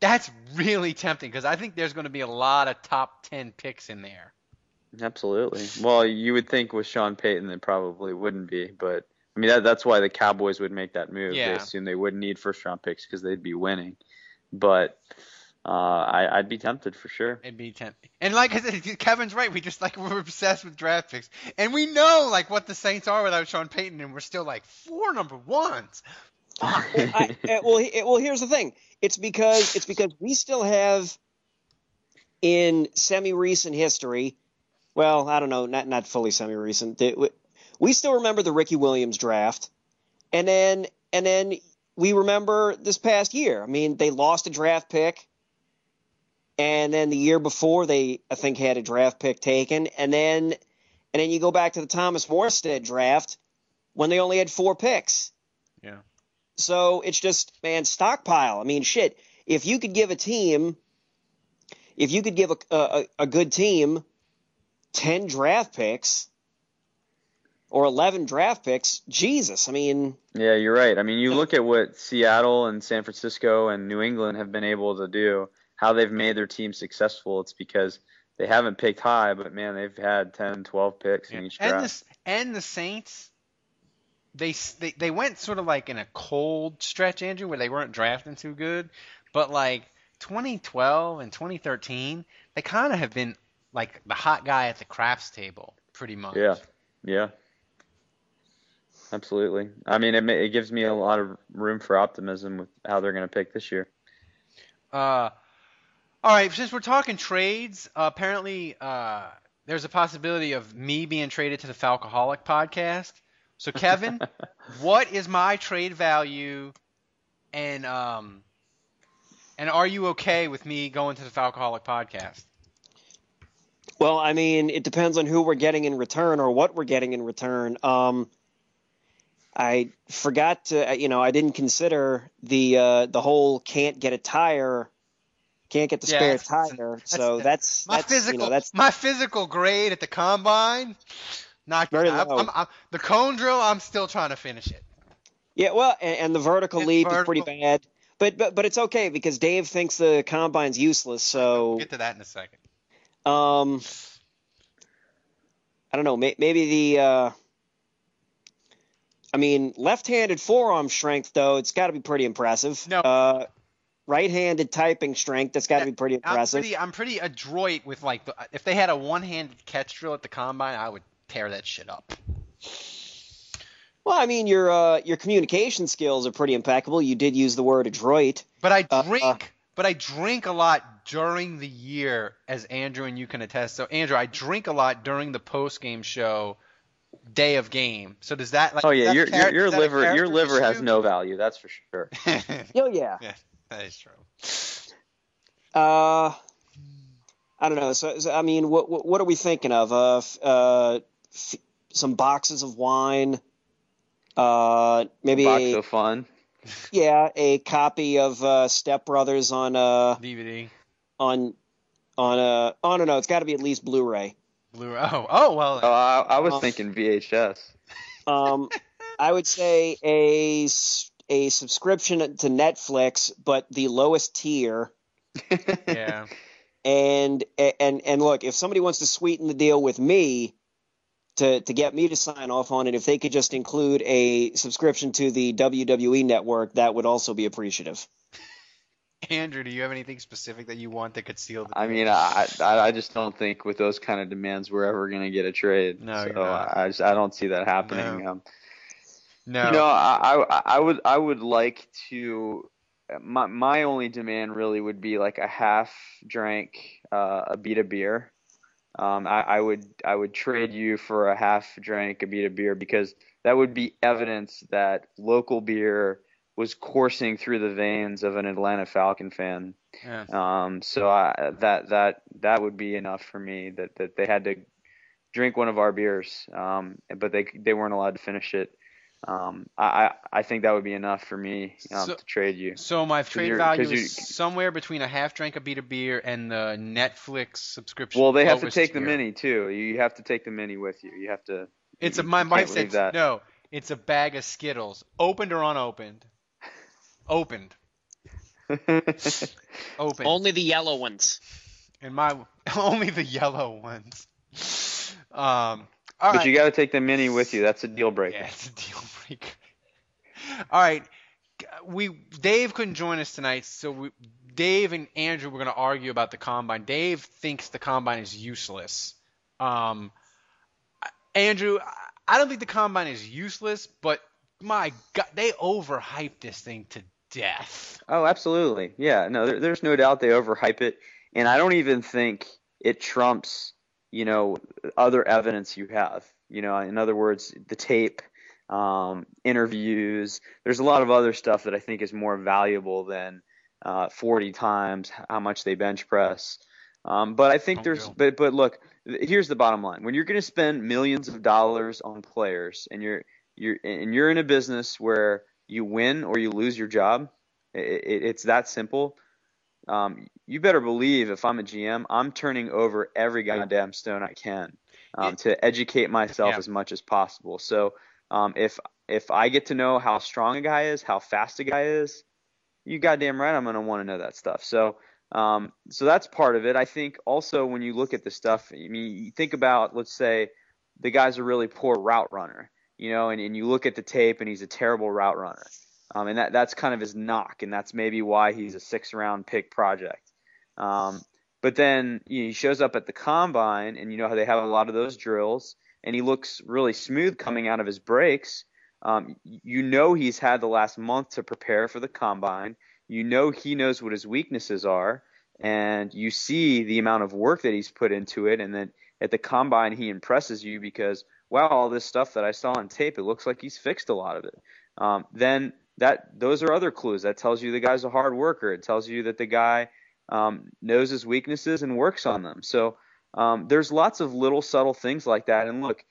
that's really tempting because I think there's going to be a lot of top 10 picks in there.
Absolutely. Well, you would think with Sean Payton it probably wouldn't be, but I mean that, that's why the Cowboys would make that move. They
Yeah.
assume they wouldn't need first round picks because they'd be winning. But uh, I, I'd be tempted for sure.
It'd be tempting. And like I said, Kevin's right. We just like we're obsessed with draft picks, and we know like what the Saints are without Sean Payton, and we're still like four number ones.
I, uh, well, he- well, here's the thing. It's because it's because we still have in semi-recent history. Well, I don't know, not not fully semi-recent. the- we- still remember the Ricky Williams draft, and then and then we remember this past year. I mean, they lost a draft pick, and then the year before they I think had a draft pick taken, and then and then you go back to the Thomas Morstead draft when they only had four picks.
Yeah.
So it's just, man, stockpile. I mean, shit. If you could give a team, if you could give a, a, a good team 10 draft picks or 11 draft picks, Jesus. I mean,
Yeah, you're right. I mean, you look at what Seattle and San Francisco and New England have been able to do, how they've made their team successful. It's because they haven't picked high, but man, they've had 10, 12 picks in each
and
draft.
the and the Saints, they, they they went sort of like in a cold stretch, Andrew, where they weren't drafting too good, but like 2012 and 2013, they kind of have been like the hot guy at the crafts table, pretty much.
Yeah, yeah, absolutely. I mean, it it gives me a lot of room for optimism with how they're going to pick this year.
Uh, all right. Since we're talking trades, uh, apparently uh, there's a possibility of me being traded to the Falcoholic podcast. So Kevin, what is my trade value, and um, and are you okay with me going to the Falcoholic podcast?
well, I mean, it depends on who we're getting in return or what we're getting in return. Um, I forgot to, you know, I didn't consider the uh, the whole can't get a tire, can't get the
Yeah,
spare
that's-
tire. so that's
My
that's
physical,
you know that's
my physical grade at the combine, not
Very low.
I'm, I'm, the cone drill. I'm still trying to finish it.
Yeah, well, and, and the vertical
It's
leap is pretty bad, but but but it's okay because Dave thinks the combine's useless. So
We'll get to that in a second.
um, I don't know. May, maybe the uh, I mean, left-handed forearm strength though, it's got to be pretty impressive.
No.
Uh, right-handed typing strength, that's got to be pretty impressive.
I'm pretty, I'm pretty adroit with like, the, if they had a one-handed catch drill at the combine, I would tear that shit up.
Well, I mean, your uh, your communication skills are pretty impeccable. You did use the word adroit.
But I
Uh,
drink
uh.
but I drink a lot during the year, as Andrew and you can attest. So Andrew, I drink a lot during the post game show, day of game. So does that like?
Oh yeah, your
char-
your, your
is that a
liver your
character
liver has no value. That's for sure.
Oh yeah.
yeah, that is true.
Uh, I don't know. So, so I mean, what, what what are we thinking of? Uh, f- uh, f- some boxes of wine. Uh, maybe
Box
a,
of fun.
yeah, a copy of uh, Step Brothers on uh
DVD,
on on uh I don't know. It's got to be at least Blu-ray.
Blu-ray. Oh, oh well.
Oh, I, I was
Um,
thinking VHS.
Um, I would say a a subscription to Netflix, but the lowest tier.
yeah.
And and and look, if somebody wants to sweeten the deal with me to to get me to sign off on it, if they could just include a subscription to the WWE network, that would also be appreciative.
Andrew, do you have anything specific that you want that could seal the?
I
deal?
mean, I, I I just don't think with those kind of demands we're ever gonna get a trade.
No,
so. I just I don't see that happening.
No.
Um,
no.
You know, I, I I would I would like to. My my only demand really would be like a half drank uh, of beer. Um, I, I would I would trade you for a half drank of beer because that would be evidence that local beer was coursing through the veins of an Atlanta Falcon fan.
Yeah.
Um, so I, that that that would be enough for me that, that they had to drink one of our beers, um, but they they weren't allowed to finish it. Um, I, I think that would be enough for me um,
So-
to trade you.
So my trade value is somewhere between a half drink of beer and the Netflix subscription.
Well, they have to take the mini too. You have to take the mini with you. You have to.
It's
you-
a my wife said no. It's a bag of Skittles, opened or unopened. Opened, opened.
Only the yellow ones.
and my only the yellow ones. Um. All
but
right.
you got to take the mini with you. That's a deal breaker.
Yeah, it's a deal breaker. All right, we Dave couldn't join us tonight, so we, Dave and Andrew were going to argue about the combine. Dave thinks the combine is useless. Um, Andrew, I don't think the combine is useless, but my God, they overhyped this thing to death.
Oh, absolutely. Yeah, no, there, there's no doubt they overhype it, and I don't even think it trumps, you know, other evidence you have. You know, in other words, the tape, um, interviews. There's a lot of other stuff that I think is more valuable than uh, 40 times how much they bench press. Um, but I think
Don't
there's, but but look, here's the bottom line: when you're going to spend millions of dollars on players, and you're you're and you're in a business where you win or you lose your job, it, it, it's that simple. Um, you better believe if I'm a GM, I'm turning over every goddamn stone I can um, to educate myself
Yeah.
as much as possible. So um, if if I get to know how strong a guy is, how fast a guy is, you goddamn right I'm gonna want to know that stuff. So um, so that's part of it. I think also when you look at the stuff, I mean, you think about let's say the guy's a really poor route runner, you know, and, and you look at the tape and he's a terrible route runner. Um, and that that's kind of his knock, and that's maybe why he's a six round pick project. Um, but then you know, he shows up at the combine, and you know how they have a lot of those drills, and he looks really smooth coming out of his breaks. Um, you know he's had the last month to prepare for the combine. You know he knows what his weaknesses are, and you see the amount of work that he's put into it, and then at the combine he impresses you because wow, all this stuff that I saw on tape, it looks like he's fixed a lot of it. Um, then that those are other clues. That tells you the guy's a hard worker. It tells you that the guy um, knows his weaknesses and works on them. So um, there's lots of little subtle things like that. And look,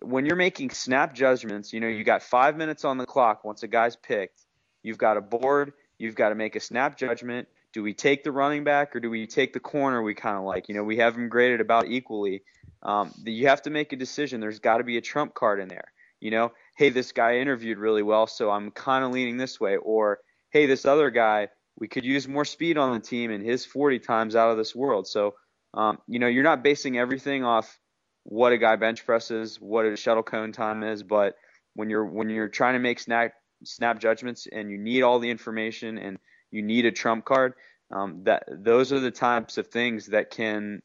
when you're making snap judgments, you know you got five minutes on the clock once a guy's picked. You've got a board. You've got to make a snap judgment. Do we take the running back or do we take the corner we kind of like? You know, we have them graded about equally. Um, you have to make a decision. There's got to be a trump card in there. You know, hey, this guy interviewed really well, so I'm kind of leaning this way. Or, hey, this other guy, we could use more speed on the team, and his 40 times out of this world. So, um, you know, you're not basing everything off what a guy bench presses, what a shuttle cone time is, but when you're when you're trying to make snap snap judgments and you need all the information and you need a trump card, um, that those are the types of things that can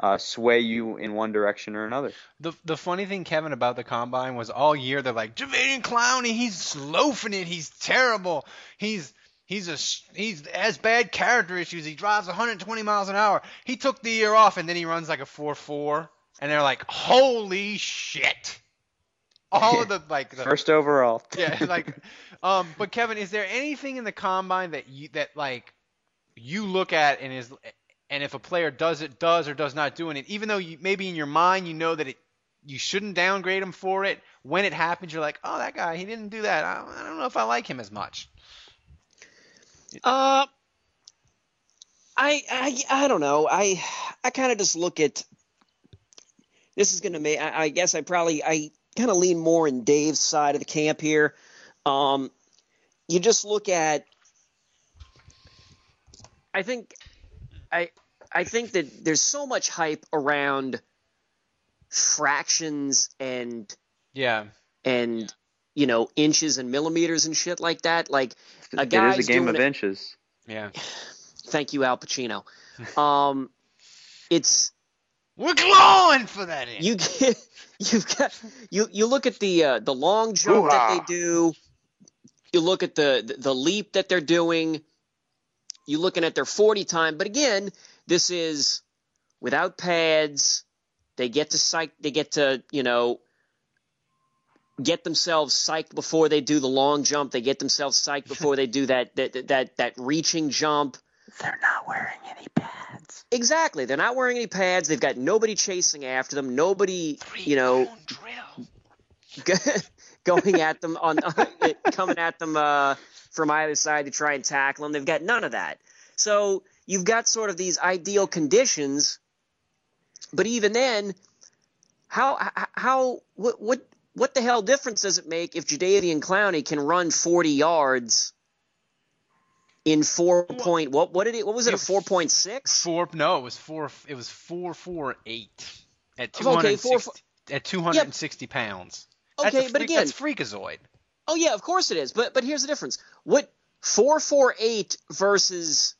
uh, sway you in one direction or another.
The the funny thing, Kevin, about the combine was all year they're like Jadeveon Clowney, he's loafing it, he's terrible, he's He's a he's has bad character issues. He drives 120 miles an hour. He took the year off and then he runs like a 4-4 and they're like, "Holy shit." All of the like the,
First overall.
yeah, like um but Kevin, is there anything in the combine that you that like you look at and is and if a player does it does or does not doing it, even though you maybe in your mind you know that it you shouldn't downgrade him for it, when it happens you're like, "Oh, that guy, he didn't do that. I, I don't know if I like him as much."
Uh, I I I don't know. I I kind of just look at this is going to make. I, I guess I probably I kind of lean more in Dave's side of the camp here. Um, you just look at. I think, I I think that there's so much hype around fractions and
Yeah.
and you know inches and millimeters and shit like that. Like a
It
guy's
is a game
doing
of
it-
inches.
Yeah.
Thank you, Al Pacino. Um, it's
We're glowing for that in.
you get you've got you you look at the uh, the long jump that they do. You look at the, the the leap that they're doing. You're looking at their 40 time, but again, this is without pads. They get to psych. They get to you know get themselves psyched before they do the long jump. They get themselves psyched before they do that that that that reaching jump.
They're not wearing any pads.
Exactly. They're not wearing any pads. They've got nobody chasing after them. Nobody, you know,
drill.
going at them on coming at them uh, from either side to try and tackle them. They've got none of that. So you've got sort of these ideal conditions, but even then, how how what what what the hell difference does it make if Jadeveon Clowney can run 40 yards in four point what what did it what was it a 4.6?
Four. No, it was four. It was four four eight at oh, two
Okay,
hundred
four-
sixty at two hundred and sixty pounds. That's
Okay, but again-
that's freakazoid.
Oh yeah, of course it is. But but here's the difference. What four four eight versus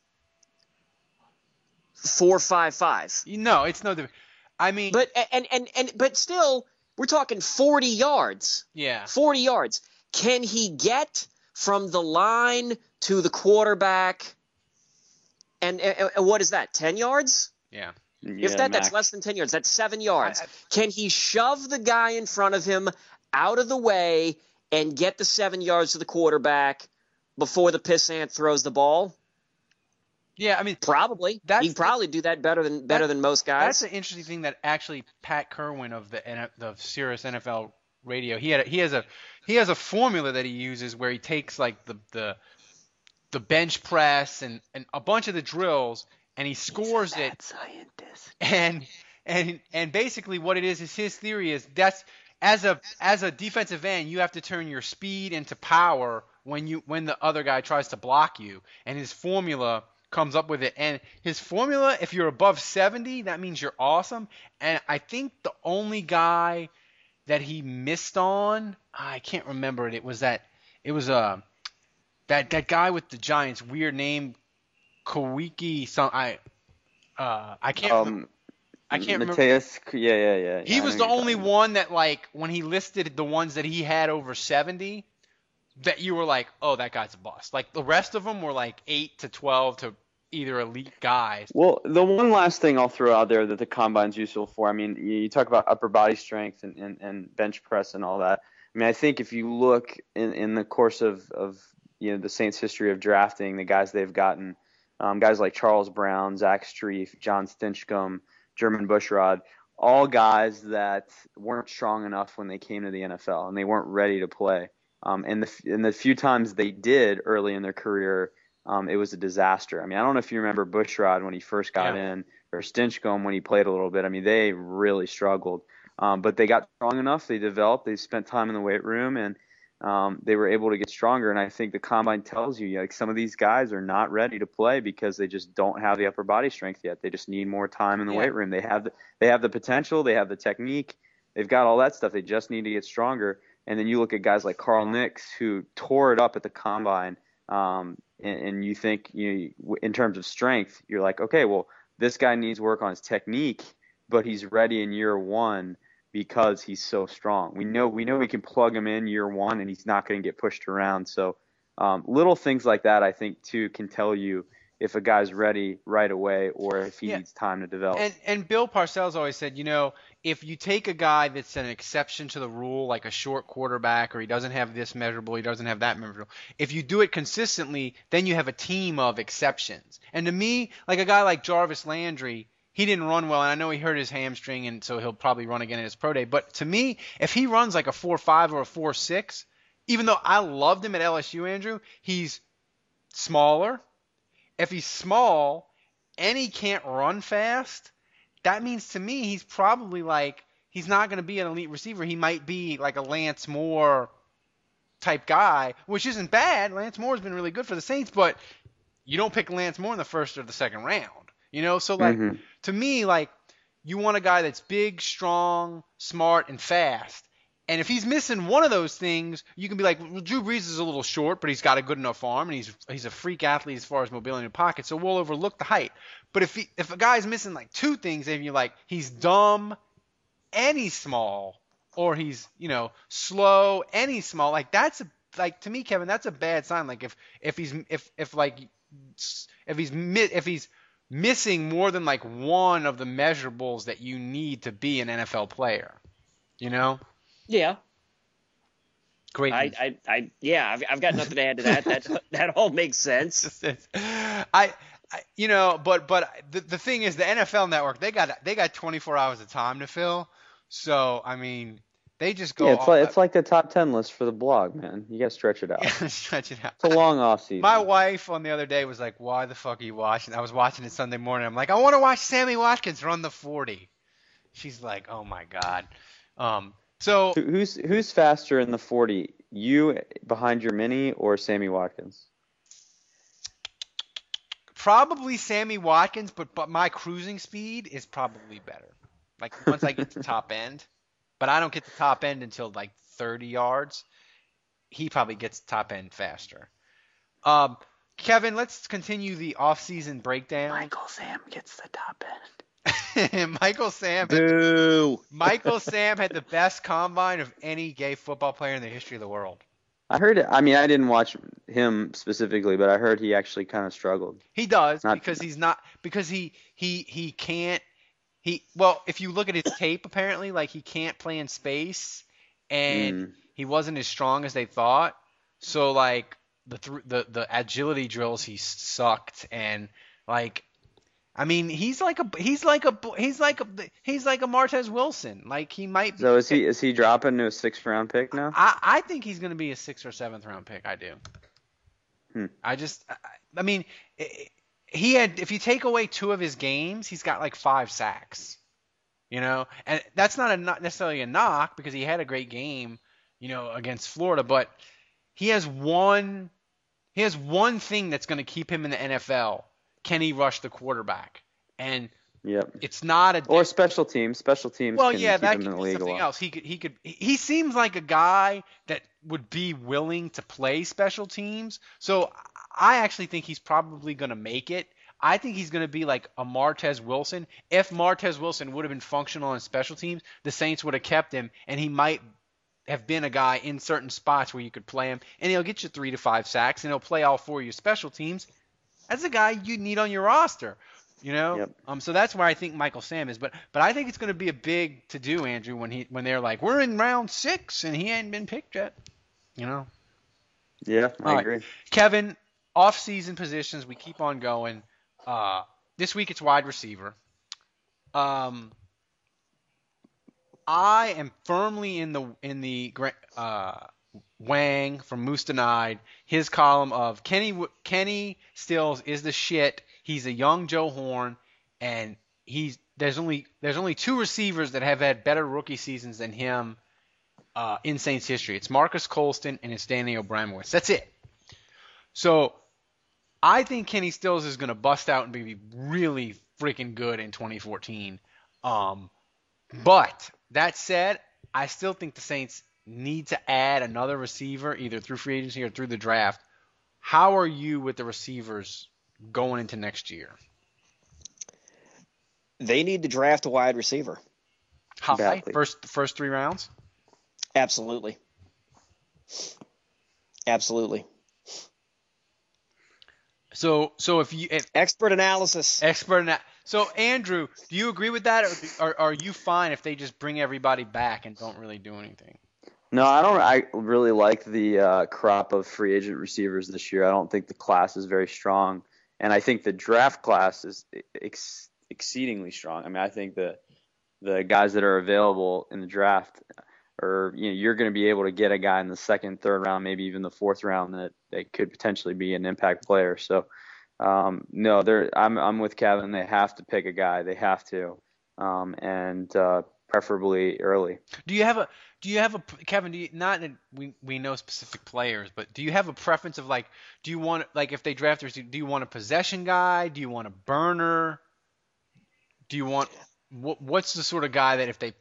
four five five.
No, it's no. different. I mean,
But and and and but still, we're talking forty yards.
yeah,
Forty yards. Can he get from the line to the quarterback? And, and, and what is that? Ten yards?
yeah.
if that, that's less than 10 yards. That's seven yards.
I- I-
Can he shove the guy in front of him out of the way and get the seven yards to the quarterback before the pissant throws the ball?
Yeah, I mean,
Probably.
That's
He'd probably do that better than better
That-
than most guys.
That's an interesting thing that actually Pat Kirwan of the N- the Sirius NFL Radio. He had a, he has a he has a formula that he uses where he takes like the the the bench press and, and a bunch of the drills and he scores it.
scientist.
and and and basically what it is is his theory is that's as a as a defensive end you have to turn your speed into power when you when the other guy tries to block you. And his formula comes up with it. And his formula if you're above 70 that means you're awesome. And I think the only guy that he missed on I can't remember it it was that it was uh that that guy with the Giants weird name Kawiki some I uh I can't remember.
Um,
I can't remember.
Mathias, yeah, yeah, yeah.
He
yeah, I
was the only one that like when he listed the ones that he had over 70 that you were like, "Oh, that guy's a bust." Like the rest of them were like 8 to 12 to either elite guys.
Well, the one last thing I'll throw out there that the combine's useful for, I mean, you talk about upper body strength and, and, and bench press and all that. I mean, I think if you look in, in the course of, of you know the Saints' history of drafting, the guys they've gotten, um, guys like Charles Brown, Zach Strief, Jon Stinchcomb, Jermon Bushrod, all guys that weren't strong enough when they came to the NFL and they weren't ready to play. Um, and the and the few times they did early in their career, um, it was a disaster. I mean, I don't know if you remember Bushrod when he first got
Yeah.
in, or Stinchcomb when he played a little bit. I mean, they really struggled. Um, but they got strong enough. They developed. They spent time in the weight room, and um, they were able to get stronger. And I think the combine tells you, like some of these guys are not ready to play because they just don't have the upper body strength yet. They just need more time in the
Yeah.
weight room. They have the, they have the potential. They have the technique. They've got all that stuff. They just need to get stronger. And then you look at guys like Carl Nicks who tore it up at the combine, um, and, and you think you in terms of strength, you're like, okay, well, this guy needs work on his technique, but he's ready in year one because he's so strong. We know we know we can plug him in year one, and he's not going to get pushed around. So um, little things like that, I think, too, can tell you if a guy's ready right away or if he
Yeah.
needs time to develop.
And and Bill Parcells always said, you know, if you take a guy that's an exception to the rule, like a short quarterback, or he doesn't have this measurable, he doesn't have that measurable, if you do it consistently, then you have a team of exceptions. And to me, like a guy like Jarvis Landry, he didn't run well, and I know he hurt his hamstring, and so he'll probably run again in his pro day. But to me, if he runs like a four five or a four six, even though I loved him at LSU, Andrew, he's smaller. If he's small and he can't run fast, that means to me he's probably like he's not going to be an elite receiver. He might be like a Lance Moore type guy, which isn't bad. Lance Moore's been really good for the Saints, but you don't pick Lance Moore in the first or the second round. You know, so like
Mhm.
to me, like you want a guy that's big, strong, smart, and fast. And if he's missing one of those things, you can be like, well, Drew Brees is a little short, but he's got a good enough arm, and he's he's a freak athlete as far as mobility in the pocket, so we'll overlook the height. But if he, if a guy's missing like two things, and you're like, he's dumb and he's small, or he's you know slow he's small, like that's a like to me, Kevin, that's a bad sign. Like if if he's if if like if he's if he's missing more than like one of the measurables that you need to be an NFL player, you know.
Yeah,
Great.
I, I, I yeah, I've, I've got nothing to add to that. That that all makes sense.
I, I, you know, but but the the thing is, the NFL Network they got they got 24 hours of time to fill. So I mean, they just go.
yeah, it's
off-
like it's like the top ten list for the blog, man. You got to stretch it out.
stretch it out.
It's a long off season.
My wife on the other day was like, "Why the fuck are you watching?" I was watching it Sunday morning. I'm like, "I want to watch Sammy Watkins run the 40." She's like, "Oh my god." Um. So
Who's who's faster in the 40? You behind your mini or Sammy Watkins?
probably Sammy Watkins, but but my cruising speed is probably better. Like once I get to top end, but I don't get to top end until like 30 yards. He probably gets top end faster. Um, Kevin, let's continue the off-season breakdown.
Michael Sam gets the top end.
Michael Sam.
Boo.
Michael Sam had the best combine of any gay football player in the history of the world.
I heard. I mean, I didn't watch him specifically, but I heard he actually kind of struggled.
He does
Not-
because he's not because he he he can't he well if you look at his tape apparently like he can't play in space and
Mm.
he wasn't as strong as they thought so like the thr the the agility drills he sucked and like I mean he's like a he's like a he's like a he's like a Martez Wilson like he might be
So is he is he dropping to a sixth round pick now?
I, I think he's going to be a sixth or seventh round pick. I do.
Hmm.
I just, I, I mean, he had. If you take away two of his games, he's got like five sacks. You know, and that's not a not necessarily a knock because he had a great game, you know, against Florida. But he has one, he has one thing that's going to keep him in the NFL. Can he rush the quarterback? And
Yep.
it's not a
Or special teams. Special teams
well,
can
yeah, that
him
could be something else. He could, he could, he seems like a guy that would be willing to play special teams. So I actually think he's probably going to make it. I think he's going to be like a Martez Wilson. If Martez Wilson would have been functional on special teams, the Saints would have kept him, and he might have been a guy in certain spots where you could play him, and he'll get you three to five sacks, and he'll play all four of your special teams. That's a guy you need on your roster. You know,
Yep.
um, so that's where I think Michael Sam is. But but I think it's going to be a big to do, Andrew, when he when they're like we're in round six and he ain't been picked yet. You know,
Yeah, I
All right.
agree.
Kevin, off season positions, we keep on going. Uh, this week it's wide receiver. Um, I am firmly in the in the uh, Wang from Moose Denied his column of Kenny Kenny Stills is the shit. He's a young Joe Horn, and he's there's only there's only two receivers that have had better rookie seasons than him uh, in Saints history. It's Marques Colston and it's Danny Abramowicz. That's it. So I think Kenny Stills is going to bust out and be really freaking good in 2014. Um, but that said, I still think the Saints need to add another receiver either through free agency or through the draft. How are you with the receivers going into next year?
They need to draft a wide receiver.
High
Badly.
first first three rounds.
Absolutely. Absolutely.
So so if you if
Expert analysis.
expert na- so Andrew, do you agree with that, or, or are you fine if they just bring everybody back and don't really do anything?
No, I don't. I really like the uh, crop of free agent receivers this year. I don't think the class is very strong, and I think the draft class is ex- exceedingly strong. I mean, I think the the guys that are available in the draft, or you know, you're going to be able to get a guy in the second, third round, maybe even the fourth round that that could potentially be an impact player. So, um, no, they're. I'm I'm with Kevin. They have to pick a guy. They have to, um, and uh, preferably early.
Do you have a do you have a Kevin? Do you not we we know specific players, but do you have a preference of like do you want like if they draft do you want a possession guy? Do you want a burner? Do you want what what's the sort of guy that if they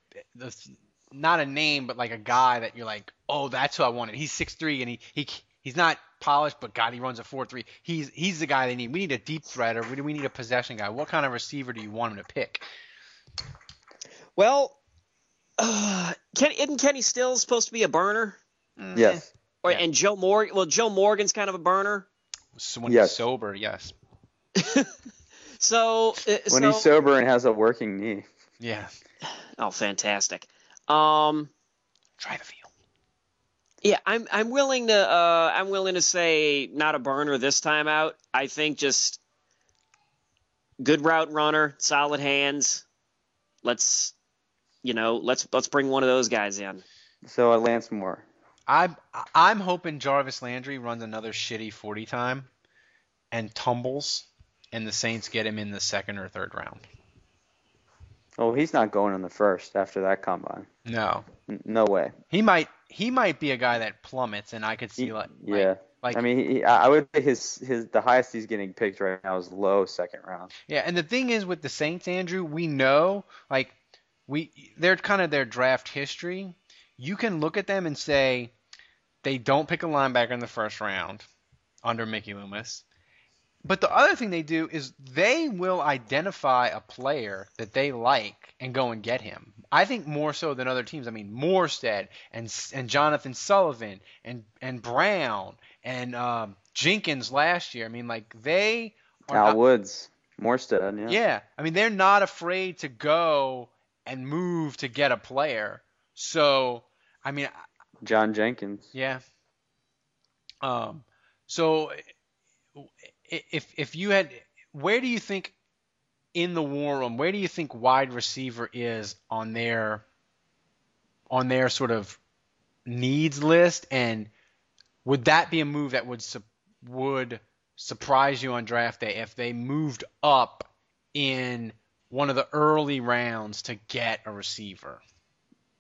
not a name but like a guy that you're like oh that's who I wanted. He's six three and he he he's not polished but God he runs a four three. He's he's the guy they need. We need a deep threat or we need a possession guy. What kind of receiver do you want him to pick?
Well, uh, Ken, isn't Kenny Stills supposed to be a burner?
Yes.
Or,
Yeah.
And Joe Morgan. Well, Joe Morgan's kind of a burner.
So when
Yes.
he's sober, yes.
So uh,
When
so,
he's sober and has a working knee.
Yeah.
oh, fantastic. Um,
Try the field.
yeah, I'm I'm willing to uh, I'm willing to say not a burner this time out. I think just good route runner, solid hands. Let's you know let's let's bring one of those guys in.
So uh, Lance Moore.
I'm I'm hoping Jarvis Landry runs another shitty 40 time and tumbles, and the Saints get him in the second or third round.
Oh, he's not going in the first after that combine.
No,
N- No way.
he might he might be a guy that plummets, and I could see like
yeah.
like
I mean, he, I I would say his his the highest he's getting picked right now is low second round.
Yeah, and the thing is with the Saints, Andrew, we know like we they're kind of their draft history. You can look at them and say they don't pick a linebacker in the first round under Mickey Loomis. But the other thing they do is they will identify a player that they like and go and get him. I think more so than other teams. I mean, Morstead and and Johnathan Sullivan and and Brown and um, Jenkins last year. I mean, like they are
Al
not-
Woods, Morstead, yeah.
yeah, I mean they're not afraid to go and move to get a player. So, I mean,
John Jenkins.
yeah. Um, so if if you had, where do you think in the war room, where do you think wide receiver is on their on their sort of needs list, and would that be a move that would su- would surprise you on draft day if they moved up in one of the early rounds to get a receiver?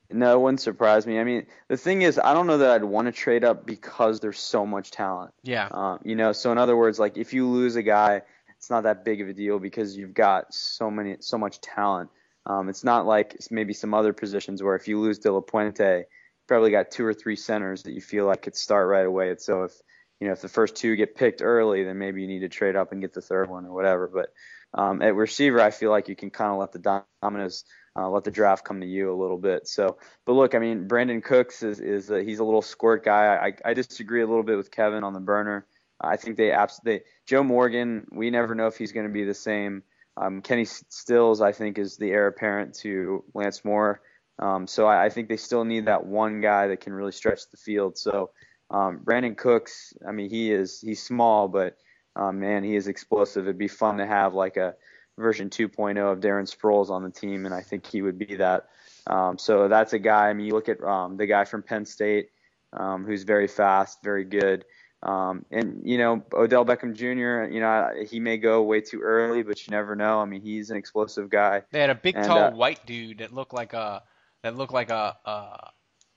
No, it wouldn't surprise me. I mean, the thing is, I don't know that I'd want to trade up because there's so much talent.
Yeah.
Um, you know, so in other words, like if you lose a guy, it's not that big of a deal because you've got so many, so much talent. Um, it's not like maybe some other positions where if you lose De La Puente, you probably got two or three centers that you feel like could start right away. And so if you know if the first two get picked early, then maybe you need to trade up and get the third one or whatever. But um, at receiver, I feel like you can kind of let the dominoes uh, let the draft come to you a little bit. So, but look, I mean, Brandin Cooks is is a, he's a little squirt guy. I, I disagree a little bit with Kevin on the burner. I think they absolutely Joe Morgan. We never know if he's going to be the same. Um, Kenny Stills, I think, is the heir apparent to Lance Moore. Um, so I, I think they still need that one guy that can really stretch the field. So um, Brandin Cooks, I mean, he is he's small, but um, man, he is explosive. It'd be fun to have like a version 2.0 of Darren Sproles on the team, and I think he would be that. Um, so that's a guy. I mean, you look at um, the guy from Penn State, um, who's very fast, very good. Um, and you know Odell Beckham Jr. You know he may go way too early, but you never know. I mean he's an explosive guy.
They had a big,
And,
tall
uh,
white dude that looked like a that looked like a a,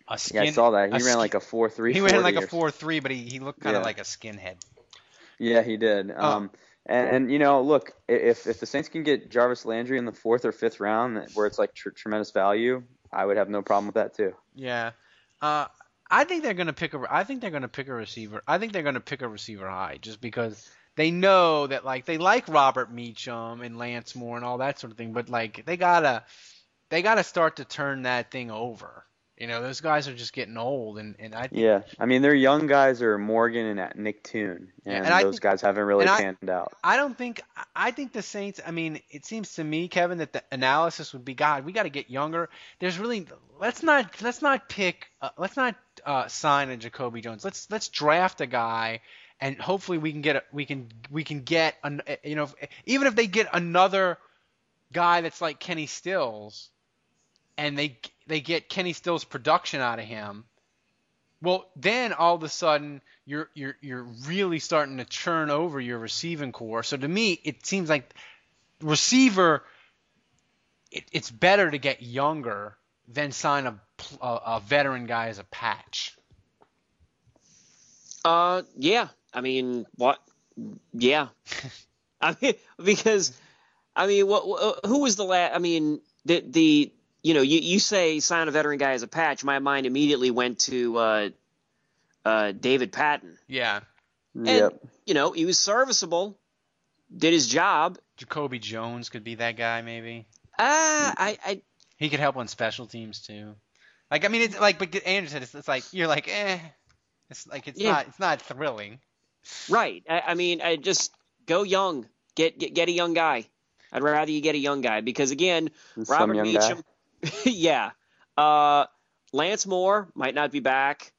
a skin.
Yeah, I saw that. He ran
skin-
like a four three.
He ran like a four three, but he, he looked kind of
Yeah.
like a skinhead.
Yeah, he did.
Oh.
Um, and and you know, look, if if the Saints can get Jarvis Landry in the fourth or fifth round, where it's like tr- tremendous value, I would have no problem with that too.
Yeah. Uh, I think they're gonna pick a. I think they're gonna pick a receiver. I think they're gonna pick a receiver high, just because they know that like they like Robert Meacham and Lance Moore and all that sort of thing, but like they gotta they gotta start to turn that thing over. You know, those guys are just getting old, and and I
Yeah, I mean their young guys are Morgan and Nick Toon, and,
and
those
think-
guys haven't really
and I-
panned out.
I don't think I think the Saints. I mean, it seems to me, Kevin, that the analysis would be, God, we got to get younger. There's really let's not let's not pick uh, let's not uh, sign a Jacoby Jones. Let's let's draft a guy, and hopefully we can get a, we can we can get an, you know even if they get another guy that's like Kenny Stills, and they they get Kenny Stills production out of him. Well, then all of a sudden you're you're you're really starting to churn over your receiving core. So to me, it seems like receiver. It, it's better to get younger than sign a, a a veteran guy as a patch.
Uh, yeah. I mean, what? Yeah. I mean, because, I mean, what? what who was the last? I mean, the the you know, you you say sign a veteran guy as a patch. My mind immediately went to uh, uh, David Patten.
Yeah,
And,
Yep.
You know, he was serviceable, did his job.
Jacoby Jones could be that guy maybe.
Ah, I, I
He could help on special teams too. Like I mean, it's like but Andrew said, it's, it's like you're like eh. It's like it's
Yeah.
not it's not thrilling.
right. I, I mean, I just go young. Get, get get a young guy. I'd rather you get a young guy because again, Robert
Meacham. guy.
Yeah. Uh, Lance Moore might not be back.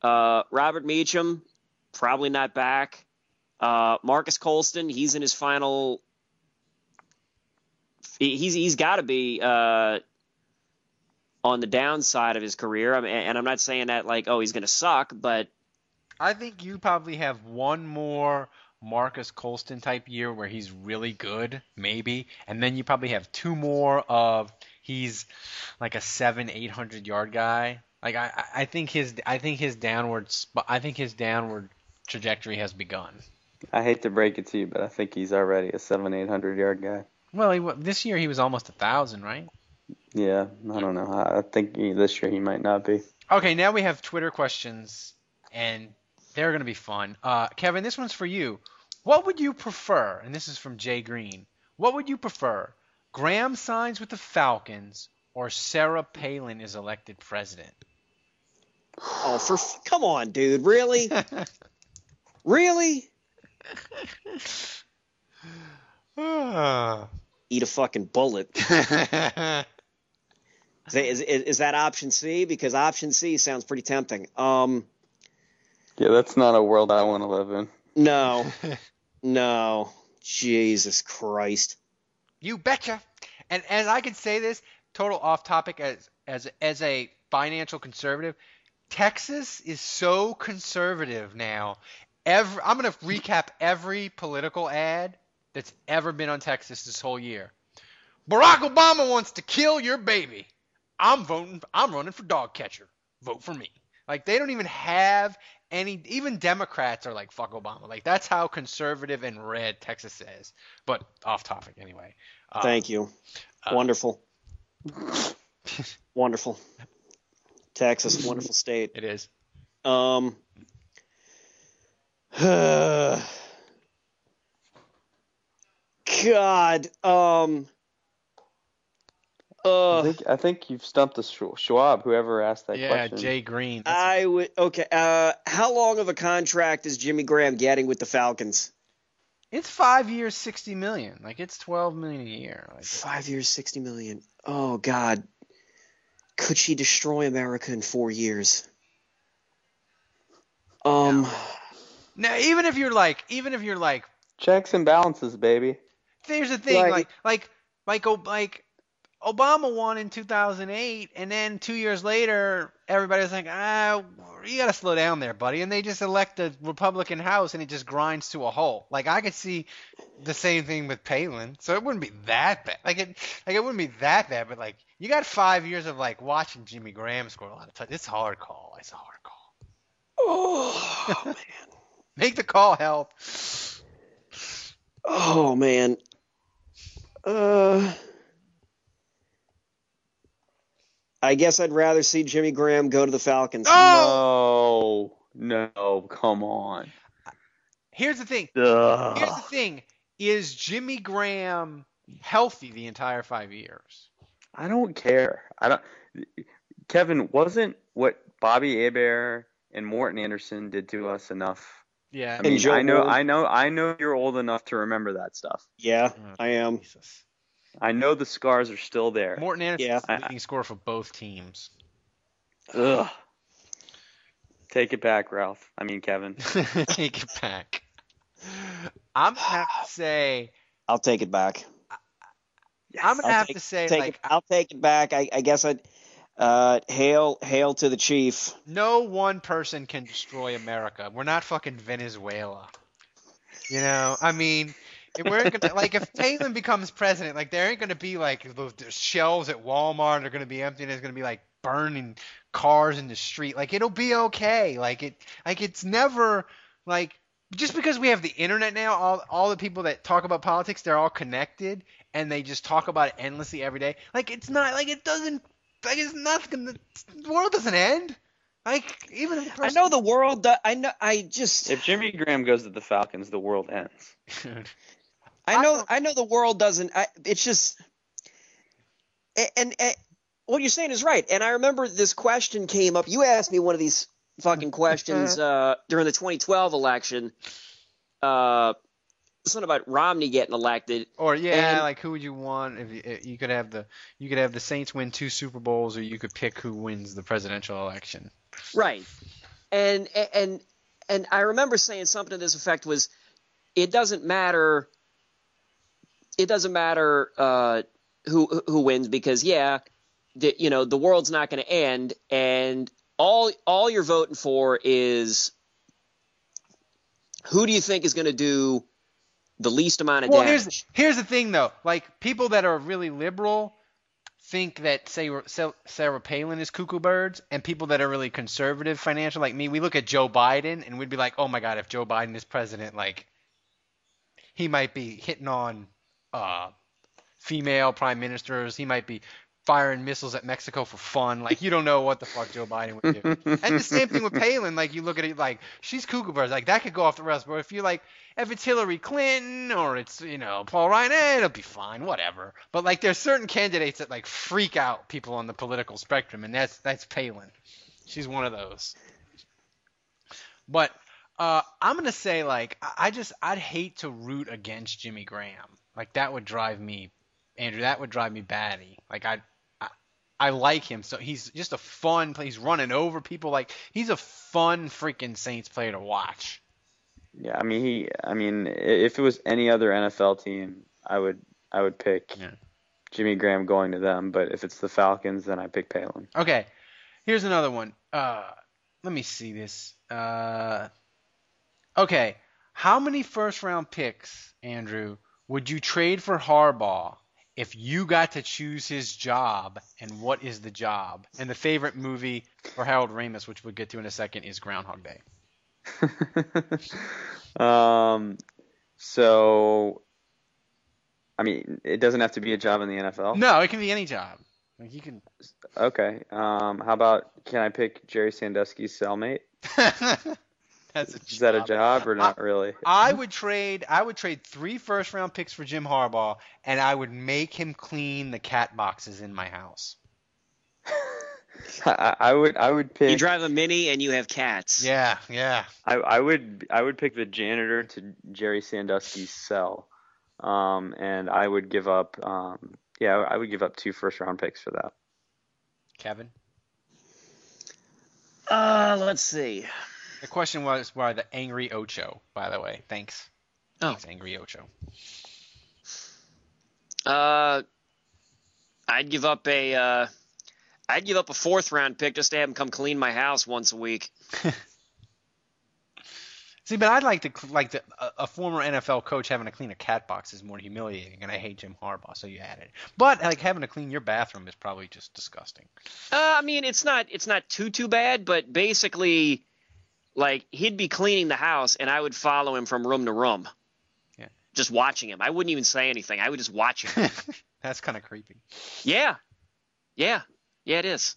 Uh, Robert Meacham probably not back. Uh, Marques Colston, he's in his final. he- He's he's got to be uh, on the downside of his career. I mean, and I'm not saying that like oh he's going to suck, but
I think you probably have one more Marques Colston type year where he's really good, maybe, and then you probably have two more of he's like a seven, eight hundred yard guy. Like I, I- think his, I think his downward, I think his downward trajectory has begun.
I hate to break it to you, but I think he's already a seven, eight hundred yard guy.
Well, he, this year he was almost a thousand, right?
Yeah, I don't know. I I think he, this year he might not be.
Okay, now we have Twitter questions, and they're going to be fun. Uh, Kevin, this one's for you. What would you prefer? And this is from Jay Green. What would you prefer? Graham signs with the Falcons, or Sarah Palin is elected president?
oh for f- come on, dude, really, really, eat a fucking bullet. Is, that- is, is, is that option C? Because option C sounds pretty tempting. Um,
Yeah, that's not a world I want to live in.
no, no, Jesus Christ.
You betcha. And as I can say this, total off topic as as as a financial conservative, Texas is so conservative now. Every I'm going to recap every political ad that's ever been on Texas this whole year. Barack Obama wants to kill your baby. I'm voting. I'm running for dog catcher. Vote for me. Like they don't even have any. Even Democrats are like fuck Obama. Like that's how conservative and red Texas is. But off topic anyway. Uh,
Thank you. Wonderful. wonderful. Texas, wonderful state.
It is.
Um. God. Um.
I
Uh,
think I think you've stumped the Schwab. Whoever asked that
Yeah,
question.
Yeah, Jay Green. That's-
I would. Okay. Uh, how long of a contract is Jimmy Graham getting with the Falcons?
it's five years, sixty million. Like it's twelve million a year. Like,
Five years, sixty million. Oh God. Could she destroy America in four years? Um.
now, even if you're like, even if you're like,
Checks and balances, baby.
here's the thing,
Right.
like, like, like, O- like, Obama won in 2008, and then two years later, everybody's like, ah, you gotta slow down there, buddy, and they just elect a Republican House, and it just grinds to a halt. Like, I could see the same thing with Palin, so it wouldn't be that bad. Like, it, like, it wouldn't be that bad, but like, you got five years of like watching Jimmy Graham score a lot of touchdowns. It's a hard call. It's a hard call.
Oh man.
Make the call, help.
Oh man. Uh. I guess I'd rather see Jimmy Graham go to the Falcons.
Oh!
No, no, come on.
Here's the thing.
Ugh.
Here's the thing: is Jimmy Graham healthy the entire five years?
I don't care. I don't. Kevin, wasn't what Bobby Hebert and Morten Andersen did to us enough?
Yeah.
I mean, I know,
Moore.
I know, I know you're old enough to remember that stuff.
Yeah,
Oh,
I am.
Jesus.
I know the scars are still there.
Morten Andersen
Yeah.
is the leading scorer for both teams.
Ugh. Take it back, Ralph. I mean, Kevin.
Take it back. I'm gonna have to say.
I'll take it back.
I'm gonna
I'll
have
take-
to say
Take
like
it, I'll take it back. I, I guess I'd uh, hail hail to the chief.
no one person can destroy America. We're not fucking Venezuela. You know, I mean, if we're gonna like if Palin becomes president, like there ain't gonna be like those the shelves at Walmart are gonna be empty and there's gonna be like burning cars in the street. Like it'll be okay. Like it like it's never like just because we have the internet now, all all the people that talk about politics, they're all connected and they just talk about it endlessly every day. Like it's not like it doesn't like it's nothing. the world doesn't end. Like even if the
I know the world. do- I know. I just.
If Jimmy Graham goes to the Falcons, the world ends.
I know. I know the world doesn't. I, it's just. And, and what you're saying is right. And I remember this question came up. You asked me one of these fucking questions uh, during the 2012 election. Uh, something about Romney getting elected.
Or yeah,
And-
like who would you want if you, if you could have the you could have the Saints win two Super Bowls, or you could pick who wins the presidential election.
Right. And and and I remember saying something to this effect was it doesn't matter it doesn't matter uh, who who wins because yeah, the, you know, the world's not going to end and all all you're voting for is who do you think is going to do the least amount of
Well,
damage?
here's here's the thing though, like people that are really liberal think that say Sarah Palin is cuckoo birds, and people that are really conservative financial like me, we look at Joe Biden and we'd be like, oh my god, if Joe Biden is president, like he might be hitting on uh, female prime ministers, he might be firing missiles at Mexico for fun. Like you don't know what the fuck Joe Biden would do. and the same thing with Palin. Like you look at it like she's cuckoo birds. Like that could go off the rails. But if you like if it's Hillary Clinton or it's you know Paul Ryan, eh, it'll be fine, whatever. But like there's certain candidates that like freak out people on the political spectrum, and that's that's Palin. She's one of those. But uh, I'm gonna say like I I just I'd hate to root against Jimmy Graham. Like that would drive me, Andrew. That would drive me batty. Like I. I- I like him, so he's just a fun. He's running over people. Like he's a fun freaking Saints player to watch.
Yeah, I mean, he. I mean, if it was any other NFL team, I would, I would pick
Yeah.
Jimmy Graham going to them. But if it's the Falcons, then I pick Palin.
Okay, here's another one. Uh, let me see this. Uh, okay, how many first round picks, Andrew, would you trade for Harbaugh if you got to choose his job? And what is the job? And the favorite movie for Harold Ramis, which we'll get to in a second, is Groundhog Day.
um, so, I mean, it doesn't have to be a job in the NFL.
No, it can be any job. Like you can.
Okay. Um, how about can I pick Jerry Sandusky's cellmate?
That's a
Is that a job or not really?
I would trade. I would trade three first round picks for Jim Harbaugh, and I would make him clean the cat boxes in my house.
I, I would. I would pick.
you drive a mini and you have cats.
Yeah, yeah.
I, I would. I would pick the janitor to Jerry Sandusky's cell, um, and I would give up. Um, yeah, I would give up two first round picks for that.
Kevin.
Uh, let's see.
The question was by the Angry Ocho, by the way. Thanks.
Oh.
Thanks, Angry Ocho.
Uh, I'd give up a uh, I'd give up a fourth round pick just to have him come clean my house once a week.
See, but I'd like to like the, a, a former NFL coach having to clean a cat box is more humiliating, and I hate Jim Harbaugh, so you add it. But like having to clean your bathroom is probably just disgusting.
Uh, I mean, it's not it's not too too bad, but basically, like he'd be cleaning the house, and I would follow him from room to room.
Yeah.
Just watching him. I wouldn't even say anything. I would just watch him.
That's kind of creepy.
yeah, yeah, yeah. It is.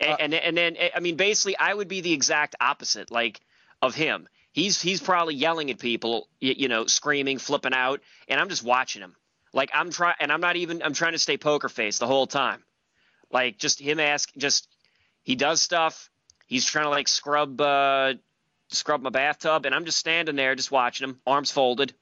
And,
Uh,
and and then I mean, basically, I would be the exact opposite, like of him. He's he's probably yelling at people, you, you know, screaming, flipping out, and I'm just watching him. Like I'm trying, and I'm not even I'm trying to stay poker face the whole time. Like just him ask, just he does stuff. He's trying to like scrub uh, scrub my bathtub, and I'm just standing there, just watching him, arms folded.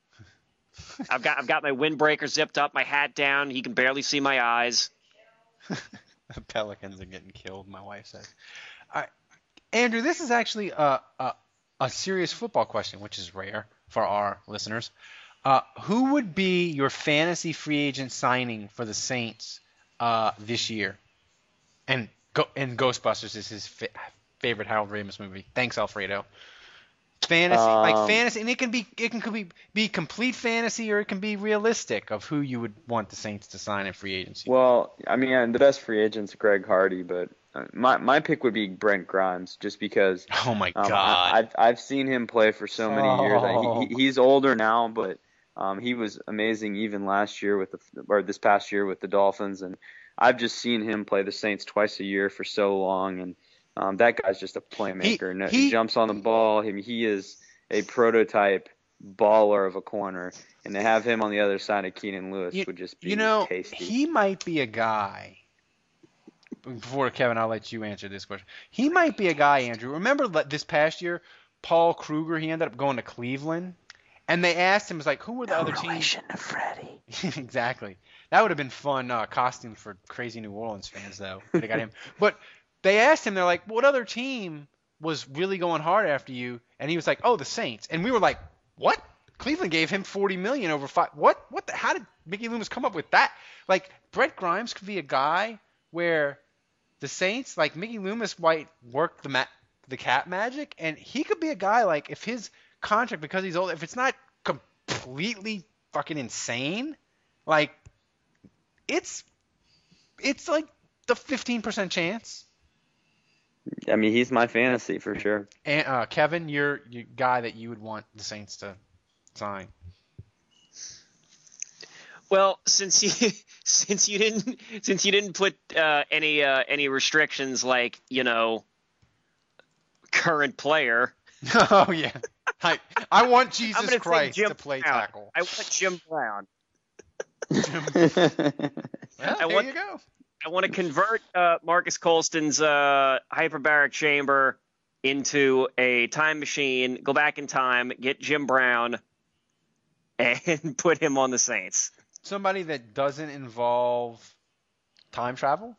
I've got I've got my windbreaker zipped up, my hat down. He can barely see my eyes.
the pelicans are getting killed. My wife says. All right, Andrew, this is actually a, a a serious football question, which is rare for our listeners. Uh, who would be your fantasy free agent signing for the Saints uh, this year? And go and Ghostbusters is his favorite Harold Ramis movie. Thanks, Alfredo. Fantasy,
Um,
like fantasy, and it can be it can be be complete fantasy or it can be realistic of who you would want the Saints to sign in free agency.
Well, I mean, the best free agent's Greg Hardy, but uh, my my pick would be Brent Grimes, just because.
oh my
Um,
God!
I, I've I've seen him play for so many years. I,
Oh.
he, he's older now, but um, he was amazing even last year with the or this past year with the Dolphins, and I've just seen him play the Saints twice a year for so long, and um, that guy's just a playmaker. No-
he-
he jumps on the ball. He, he is a prototype baller of a corner, and to have him on the other side of Keenan Lewis
you,
would just be
you know,
tasty.
he might be a guy. Before Kevin, I'll let you answer this question. He might be a guy, Andrew. Remember le- this past year, Paul Kruger? He ended up going to Cleveland, and they asked him, "Was like, who were the other teams?"
to Freddie.
exactly. That would have been fun uh, costume for crazy New Orleans fans, though. They got him. But they asked him, they're like, "What other team was really going hard after you?" And he was like, "Oh, the Saints." And we were like, "What?" Cleveland gave him 40 million over five. What? What? The, how did Mickey Loomis come up with that? Like Brent Grimes could be a guy where the Saints, like Mickey Loomis, might work the ma- the cap magic, and he could be a guy like if his contract because he's old, if it's not completely fucking insane, like it's it's like the 15% chance.
I mean, he's my fantasy for sure.
And uh, Kevin, you're your guy that you would want the Saints to sign.
Well, since you since you didn't since you didn't put uh, any uh, any restrictions like you know current player,
oh yeah, I I want Jesus
to
Christ to play
Brown.
tackle.
I want Jim Brown.
Well,
I
there
want-
you go.
I want to convert uh, Marques Colston's uh, hyperbaric chamber into a time machine. Go back in time, get Jim Brown, and put him on the Saints.
Somebody that doesn't involve time travel.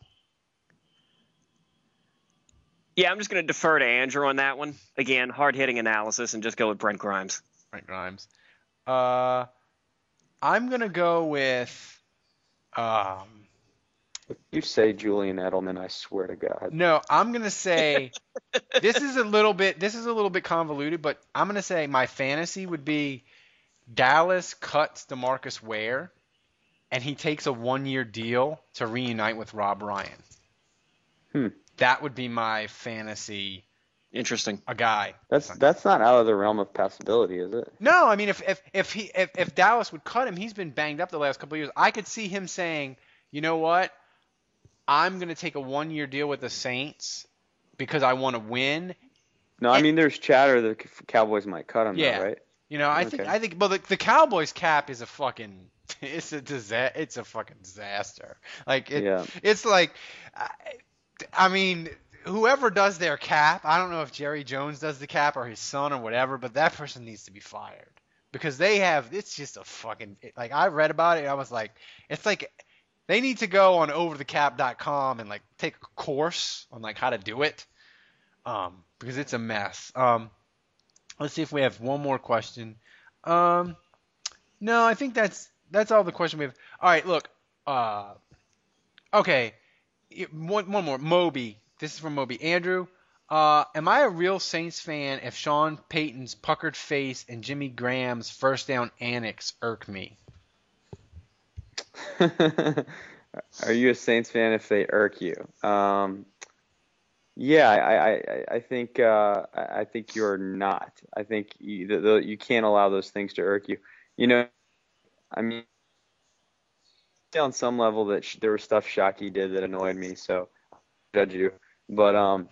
Yeah, I'm just going to defer to Andrew on that one. Again, hard hitting analysis, and just go with Brent Grimes.
Brent Grimes. Uh, I'm gonna go with. Um,
you say Julian Edelman, I swear to God.
no, I'm gonna say this is a little bit. This is a little bit convoluted, but I'm gonna say my fantasy would be Dallas cuts Demarcus Ware, and he takes a one-year deal to reunite with Rob Ryan.
Hmm.
That would be my fantasy.
Interesting.
A guy.
That's that's not out of the realm of possibility, is it?
No, I mean if if if he if, if Dallas would cut him, he's been banged up the last couple of years. I could see him saying, you know what, I'm gonna take a one year deal with the Saints because I want to win.
No, I mean there's chatter the Cowboys might cut him,
Yeah.
though, right?
You know, I think I think, but the, the Cowboys cap is a fucking it's a disa- it's a fucking disaster. Like it,
Yeah.
it's like, I, I mean, whoever does their cap, I don't know if Jerry Jones does the cap or his son or whatever, but that person needs to be fired because they have it's just a fucking like I read about it, and I was like, it's like they need to go on overthecap.com and like take a course on like how to do it, um, because it's a mess. Um, let's see if we have one more question. Um, no, I think that's that's all the question we have. All right, look. Uh, okay, one one more. Moby. This is from Moby. Andrew, uh, am I a real Saints fan if Sean Payton's puckered face and Jimmy Graham's first down annex irk me?
Are you a Saints fan if they irk you? Um, yeah, I, I, I- think uh, I think you're not. I think you, the, the, you can't allow those things to irk you. You know, I mean, on some level that sh- there was stuff Shockey did that annoyed me, so judge you. But um,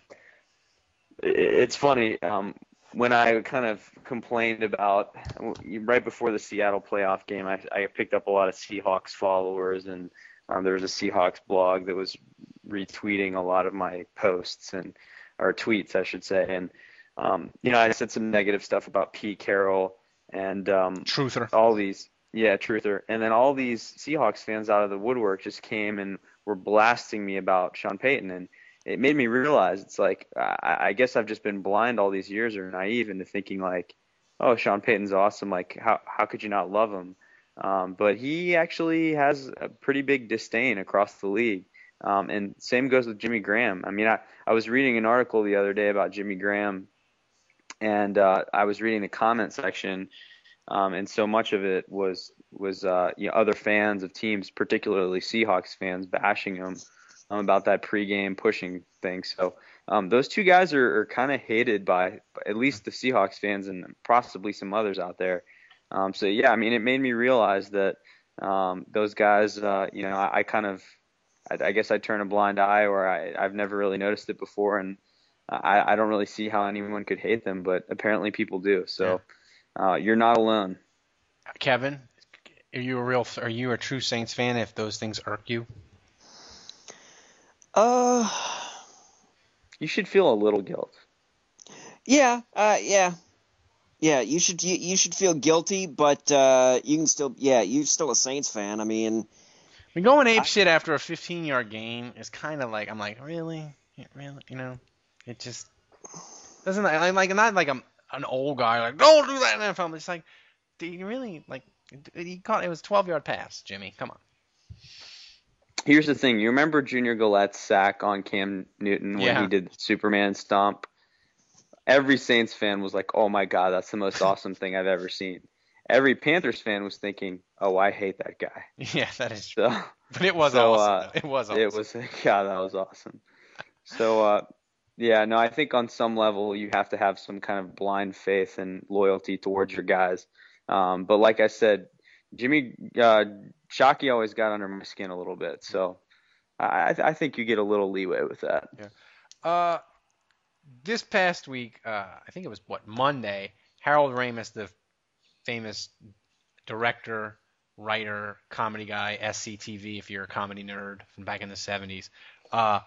it, it's funny. Um, when I kind of complained about right before the Seattle playoff game, I, I picked up a lot of Seahawks followers, and um, there was a Seahawks blog that was retweeting a lot of my posts and or tweets, I should say. And um, you know, I said some negative stuff about Pete Carroll and um,
Truther.
all these, yeah, Truther, and then all these Seahawks fans out of the woodwork just came and were blasting me about Sean Payton, and it made me realize it's like I, I guess I've just been blind all these years or naive into thinking like, oh, Sean Payton's awesome. Like, how how could you not love him? Um, but he actually has a pretty big disdain across the league. Um, and same goes with Jimmy Graham. I mean, I, I was reading an article the other day about Jimmy Graham, and uh, I was reading the comment section, um, and so much of it was was uh, you know, other fans of teams, particularly Seahawks fans, bashing him um, about that pregame pushing thing. So um, those two guys are, are kind of hated by at least the Seahawks fans and possibly some others out there. Um, so yeah, I mean, it made me realize that um, those guys, uh, you know, I, I kind of, I, I guess I turn a blind eye, or I, I've never really noticed it before, and I, I don't really see how anyone could hate them, but apparently people do. So uh, you're not alone.
Kevin, are you a real? Are you a true Saints fan? If those things irk you,
Uh,
You should feel a little guilt.
yeah, uh, yeah, yeah. You should you, you should feel guilty, but uh, you can still yeah, you're still a Saints fan. I mean,
I mean, going ape shit after a 15 yard game is kind of like I'm like really, Yeah, really, you know, it just doesn't. I'm like not like I'm an old guy like don't do that in NFL. I'm just like, do you really like? He caught it was 12 yard pass, Jimmy. Come on.
Here's the thing. You remember Junior Galette's sack on Cam Newton when
Yeah.
he did Superman stomp? Every Saints fan was like, "Oh my God, that's the most awesome thing I've ever seen." Every Panthers fan was thinking, "Oh, I hate that guy."
Yeah, that is true. But it was
so,
awesome.
uh.
It was awesome.
it was God, that was awesome. So uh, yeah, no, I think on some level you have to have some kind of blind faith and loyalty towards your guys. Um, but like I said, Jimmy uh, Shockey always got under my skin a little bit, so I, I think you get a little leeway with that. Yeah.
Uh, this past week, uh, I think it was what Monday. Harold Ramis, the famous director, writer, comedy guy, SCTV, if you're a comedy nerd from back in the 70s. Uh,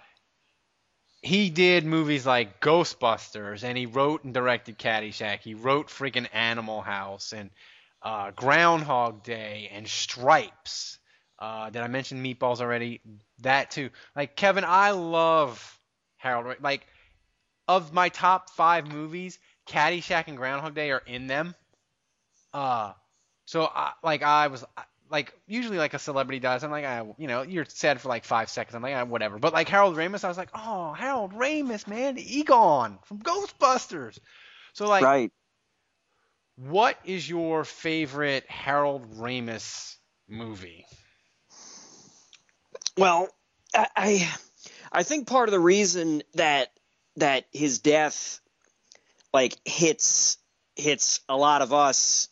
he did movies like Ghostbusters, and he wrote and directed Caddyshack. He wrote freaking Animal House and uh, Groundhog Day and Stripes. Uh, did I mention Meatballs already? That too. Like Kevin, I love Harold. Like of my top five movies, Caddyshack and Groundhog Day are in them. Uh, so I, like I was like usually like a celebrity does. I'm like, I, you know, you're sad for like five seconds. I'm like, ah, whatever. But like Harold Ramis, I was like, oh, Harold Ramis, man, Egon from Ghostbusters. So like,
right.
What is your favorite Harold Ramis movie?
Well, I, I I think part of the reason that that his death like hits hits a lot of us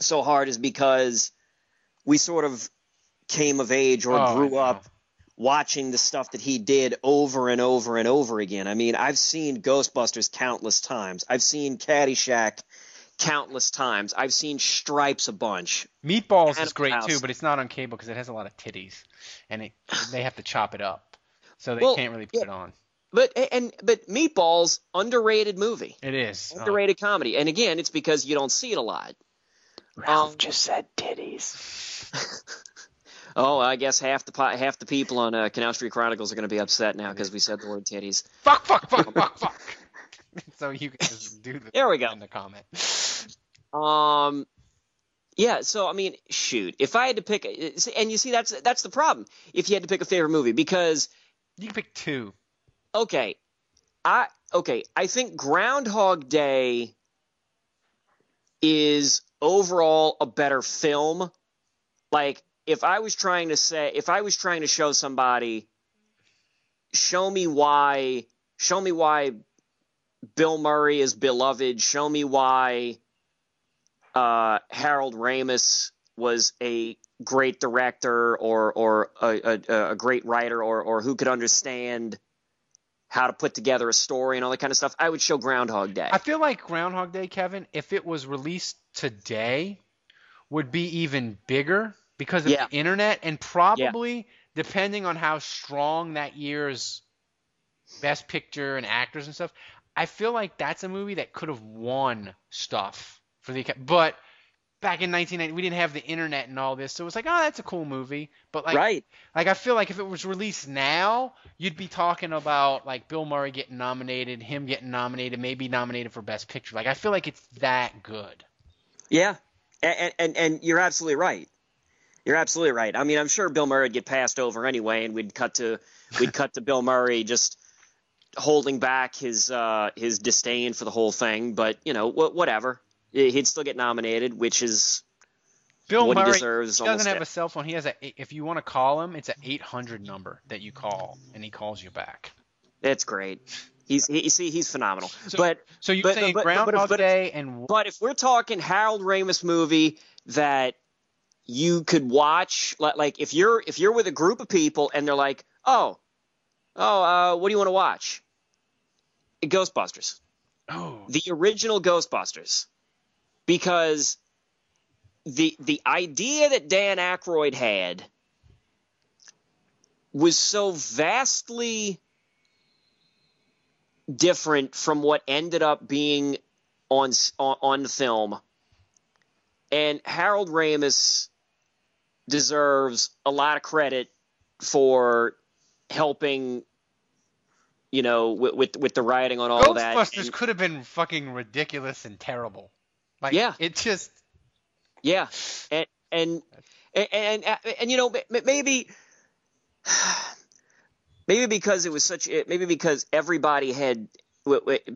so hard is because we sort of came of age or
Oh,
grew up watching the stuff that he did over and over and over again. I mean, I've seen Ghostbusters countless times. I've seen Caddyshack countless times. I've seen Stripes a bunch.
Meatballs is great
House.
too, but it's not on cable because it has a lot of titties, and it, they have to chop it up, so they
Well,
can't really put
yeah.
it on.
But and but Meatballs underrated movie.
It is. Oh.
underrated comedy. And again, it's because you don't see it a lot. Ralph
just said titties.
Oh, I guess half the po- half the people on uh, Canal Street Chronicles are going to be upset now because we said the word titties.
fuck, fuck, fuck, fuck, fuck. so you can just do the
There we go.
in the comment.
Um, yeah. So I mean, shoot, if I had to pick, and you see, that's that's the problem. If you had to pick a favorite movie, because
You can pick two.
okay, I okay, I think Groundhog Day is overall a better film. Like if I was trying to say if I was trying to show somebody show me why show me why Bill Murray is beloved, show me why uh, Harold Ramis was a great director or or a, a, a great writer or or who could understand how to put together a story and all that kind of stuff, I would show Groundhog Day.
I feel like Groundhog Day, Kevin, if it was released today, would be even bigger because of
Yeah.
the internet and probably depending on how strong that year's best picture and actors and stuff, I feel like that's a movie that could have won stuff for the but back in 1990 we didn't have the internet and all this so it was like oh that's a cool movie but like
right.
like I feel like if it was released now you'd be talking about like Bill Murray getting nominated him getting nominated maybe nominated for best picture like I feel like it's that good
Yeah, and and, and you're absolutely right. You're absolutely right. I mean, I'm sure Bill Murray would get passed over anyway, and we'd cut to we'd cut to Bill Murray just holding back his uh, his disdain for the whole thing. But you know, wh- whatever. He'd still get nominated, which is
Bill
what he deserves.
he doesn't have a cell phone he has a if you want to call him it's an 800 number that you call and he calls you back
That's great. He's he, you see he's phenomenal.
So-
but
so you're
but-
saying
but-
Groundhog
but-
Day and
But if we're talking Harold Ramis movie that you could watch, like, like if you're if you're with a group of people and they're like, oh, oh, uh, what do you want to watch? Ghostbusters,
oh.
The original Ghostbusters, because the the idea that Dan Aykroyd had was so vastly different from what ended up being on on, on the film. And Harold Ramis deserves a lot of credit for helping, you know, with with, with the rioting on all that.
Ghostbusters could have been fucking ridiculous and terrible like
Yeah.
it just
Yeah, and and and and, and, and you know maybe maybe because it was such maybe because everybody had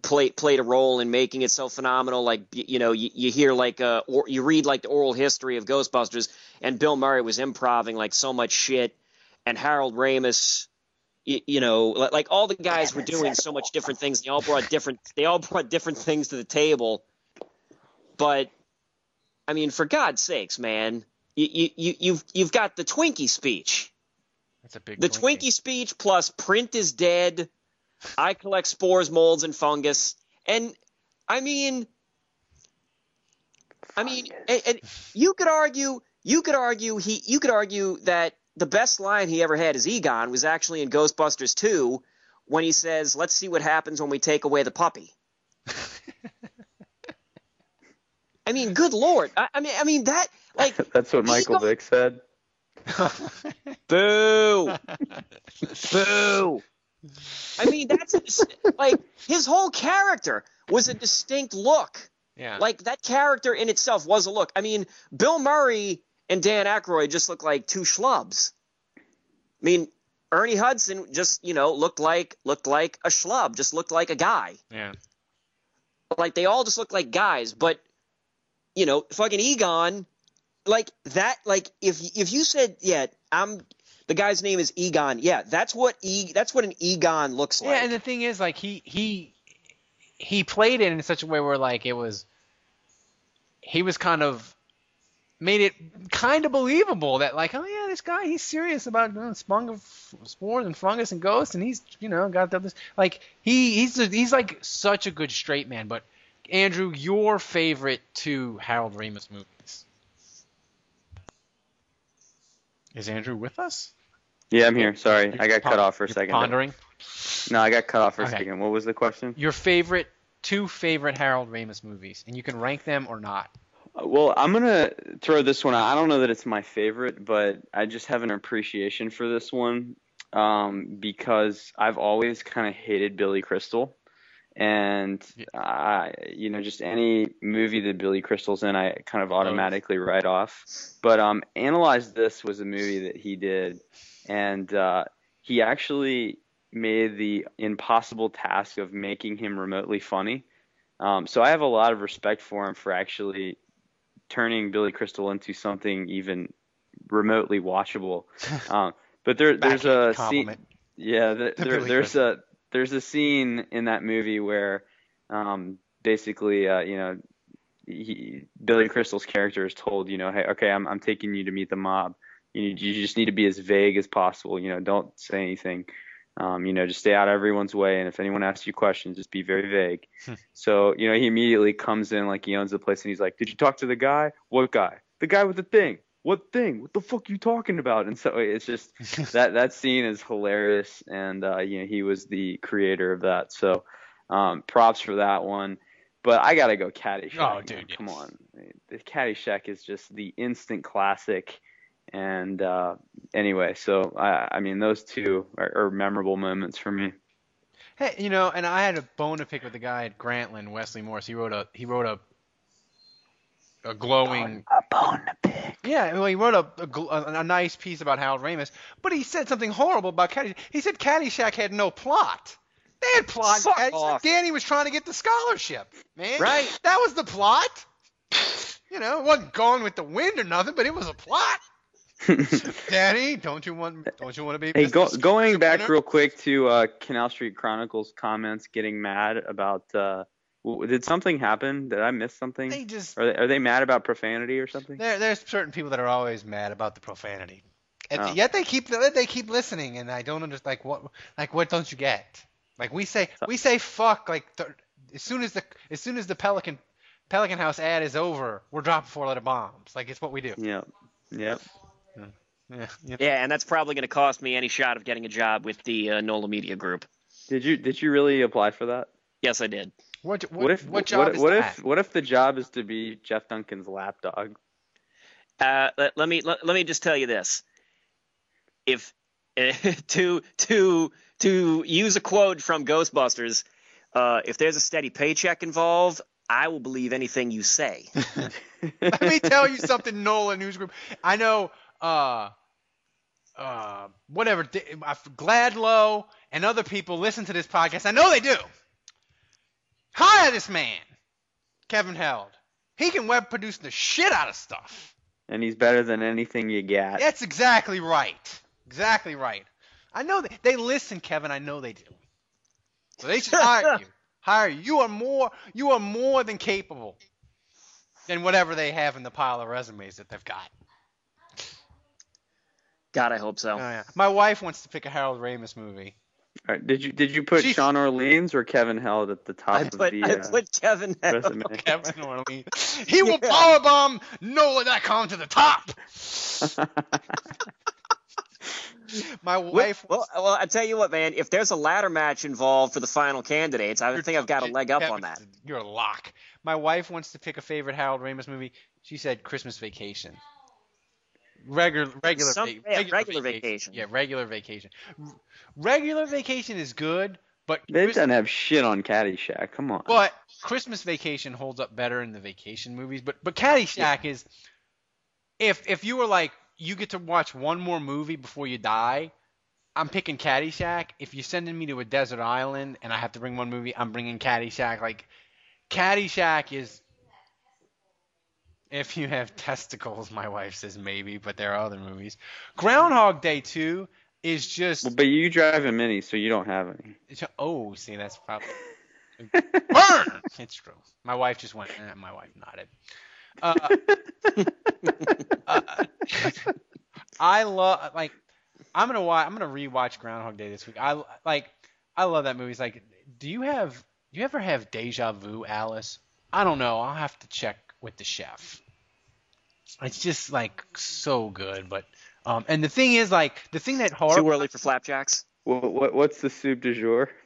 played played a role in making it so phenomenal. Like you know, you, you hear like uh, or you read like the oral history of Ghostbusters, and Bill Murray was improving like so much shit, and Harold Ramis. Y- You know, li- like all the guys were doing so much different things. They all brought different. They all brought different things to the table. But I mean, for God's sakes, man, you, you, you, you've you've got the Twinkie speech,
that's a big
the Twinkie speech plus print is dead. I collect spores, molds, and fungus, and I mean, I mean, and, and you could argue, you could argue he, you could argue that the best line he ever had as Egon was actually in Ghostbusters 2 when he says, "Let's see what happens when we take away the puppy." I mean, good lord! I, I mean, I mean that like
That's what Michael
Egon-
Vick said.
Boo! Boo! I mean, that's a, like his whole character was a distinct look.
yeah
Like that character in itself was a look. I mean, Bill Murray and Dan Aykroyd just looked like two schlubs. I mean, Ernie Hudson just you know looked like looked like a schlub, just looked like a guy.
yeah
Like they all just look like guys, but you know, fucking Egon, like that. Like if if you said, yeah, I'm the guy's name is Egon, yeah, that's what e that's what an Egon looks like.
Yeah, and the thing is, like he he he played it in such a way where like it was he was kind of made it kind of believable that like oh yeah this guy he's serious about uh, spong spores and fungus and ghosts and he's you know got this like he he's a, he's like such a good straight man but Andrew your favorite two Harold Ramis movies is Andrew with us
Yeah, I'm here. Sorry, I got
Pon-
cut off for a
you're
second.
pondering
No, I got cut off for a second. What was the question?
your favorite two favorite Harold Ramis movies and you can rank them or not
Well, I'm gonna throw this one out. I don't know that it's my favorite, but I just have an appreciation for this one um, because I've always kind of hated Billy Crystal, and I, you know, just any movie that Billy Crystal's in, I kind of automatically write off. But um, Analyze This was a movie that he did, and uh, he actually made the impossible task of making him remotely funny. Um, so I have a lot of respect for him for actually turning Billy Crystal into something even remotely watchable. Um, but there, there's a scene. Yeah,
To
there, there's a there's a scene in that movie where, um, basically, uh, you know, he, Billy Crystal's character is told, you know, hey, okay, I'm I'm taking you to meet the mob. You you just need to be as vague as possible. You know, don't say anything. Um, you know, just stay out of everyone's way, and if anyone asks you questions, just be very vague. so, you know, he immediately comes in like he owns the place, and he's like, "Did you talk to the guy? What guy? The guy with the thing. what thing? What the fuck are you talking about? And so it's just that that scene is hilarious, and uh, you know he was the creator of that. So um, props for that one. But I gotta go Caddyshack.
Oh, dude, yes.
come on, the Caddyshack is just the instant classic. And uh, anyway, so I, I mean those two are, are memorable moments for me.
Hey, you know, and I had a bone to pick with the guy at Grantland, Wesley Morris. He wrote a he wrote a a glowing
A bone to pick.
yeah. Well, he wrote a, a, a, a nice piece about Harold Ramis, but he said something horrible about Caddyshack. He said Caddyshack had no plot. They had plot. in
Fuck off.
Danny was trying to get the scholarship, man.
Right.
That was the plot. You know, it wasn't Gone with the Wind or nothing, but it was a plot. Danny, don't you want don't you want to be?
Hey, go, going back real quick to uh, Canal Street Chronicles comments getting mad about. Uh, w- did something happen? Did I miss something?
They just
Are they, are they mad about profanity or something?
There, there's certain people that are always mad about the profanity, and
Oh.
yet they keep they keep listening, and I don't understand. Like what, like what don't you get? Like we say, we say fuck. Like th- as soon as the as soon as the Pelican Pelican House ad is over, we're dropping four letter bombs. Like it's what we do.
Yep. Yep.
Yeah, yeah.
Yeah, and that's probably going to cost me any shot of getting a job with the uh, NOLA Media Group.
Did you did you really apply for that?
Yes, I did.
What, what,
What if
what job
what,
is
what
that?
if what if the job is to be Jeff Duncan's lapdog?
Uh, let, let me let, let me just tell you this: if to to to use a quote from Ghostbusters, uh, if there's a steady paycheck involved, I will believe anything you say.
Let me tell you something, Nolan News Group. I know, uh, uh, whatever, uh, Gladlow and other people listen to this podcast. I know they do. Hire this man, Kevin Held. He can web produce the shit out of stuff.
and he's better than anything you got.
That's exactly right. Exactly right. I know they, they listen, Kevin. I know they do. So they should hire you. Hire you. You are more. You are more than capable than whatever they have in the pile of resumes that they've got.
God, I hope so.
Oh, yeah. My wife wants to pick a Harold Ramis movie.
All right, did you did you put
She's-
Sean Orleans or Kevin Held at the top
I
of
put
the
I
uh,
put Kevin.
resume?
Kevin Orleans. He will powerbomb NOLA.com to the top. My wife.
Well, well, I tell you what, man. If there's a ladder match involved for the final candidates, I think I've got a leg up on that.
You're a lock. My wife wants to pick a favorite Harold Ramis movie. She said Christmas Vacation. Regular, regular,
Some-
va-
yeah, regular vacation.
Yeah, regular vacation. Regular vacation is good, but
They
Christ-
doesn't have shit on Caddyshack. Come on.
but Christmas Vacation holds up better in the vacation movies. But but Caddyshack is if if you were like you get to watch one more movie before you die. I'm picking Caddyshack. If you're sending me to a desert island and I have to bring one movie, I'm bringing Caddyshack. Like Caddyshack is if you have testicles, my wife says maybe, but there are other movies. Groundhog Day 2 is just
Well, but you drive a mini, so you don't have any.
oh, see, that's probably burn. It's true. My wife just went. Eh, my wife nodded. Uh, uh, I love like I'm gonna watch. I'm gonna rewatch Groundhog Day this week. I like. I love that movie. It's like, do you have? Do you ever have deja vu, Alice? I don't know. I'll have to check with the chef. It's just like so good, but um, and the thing is like the thing that horror.
Too early for flapjacks.
What, what what's the soup du jour?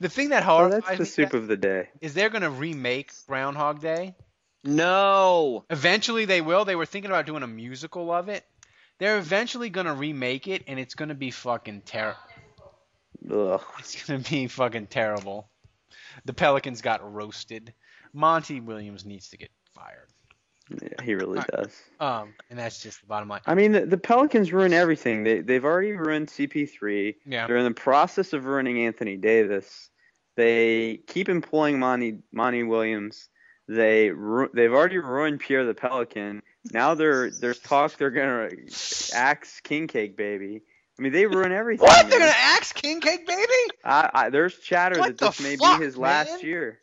The thing that
Oh,
horrifies
that's the
me
soup of the day.
is they're gonna remake Groundhog Day.
No.
Eventually they will. They were thinking about doing a musical of it. They're eventually gonna remake it, and it's gonna be fucking terrible.
Ugh.
It's gonna be fucking terrible. The Pelicans got roasted. Monty Williams needs to get fired.
Yeah, he really does.
Um, and that's just the bottom line.
I mean, the, the Pelicans ruin everything. They they've already ruined CP3.
Yeah.
They're in the process of ruining Anthony Davis. They keep employing Monty Monty Williams. They ru- they've already ruined Pierre the Pelican. Now they're there's talk they're gonna axe King Cake Baby. I mean, they ruin everything.
What? They're gonna axe King Cake Baby?
I, I, there's chatter
What
that this
the
may
fuck,
be his last year.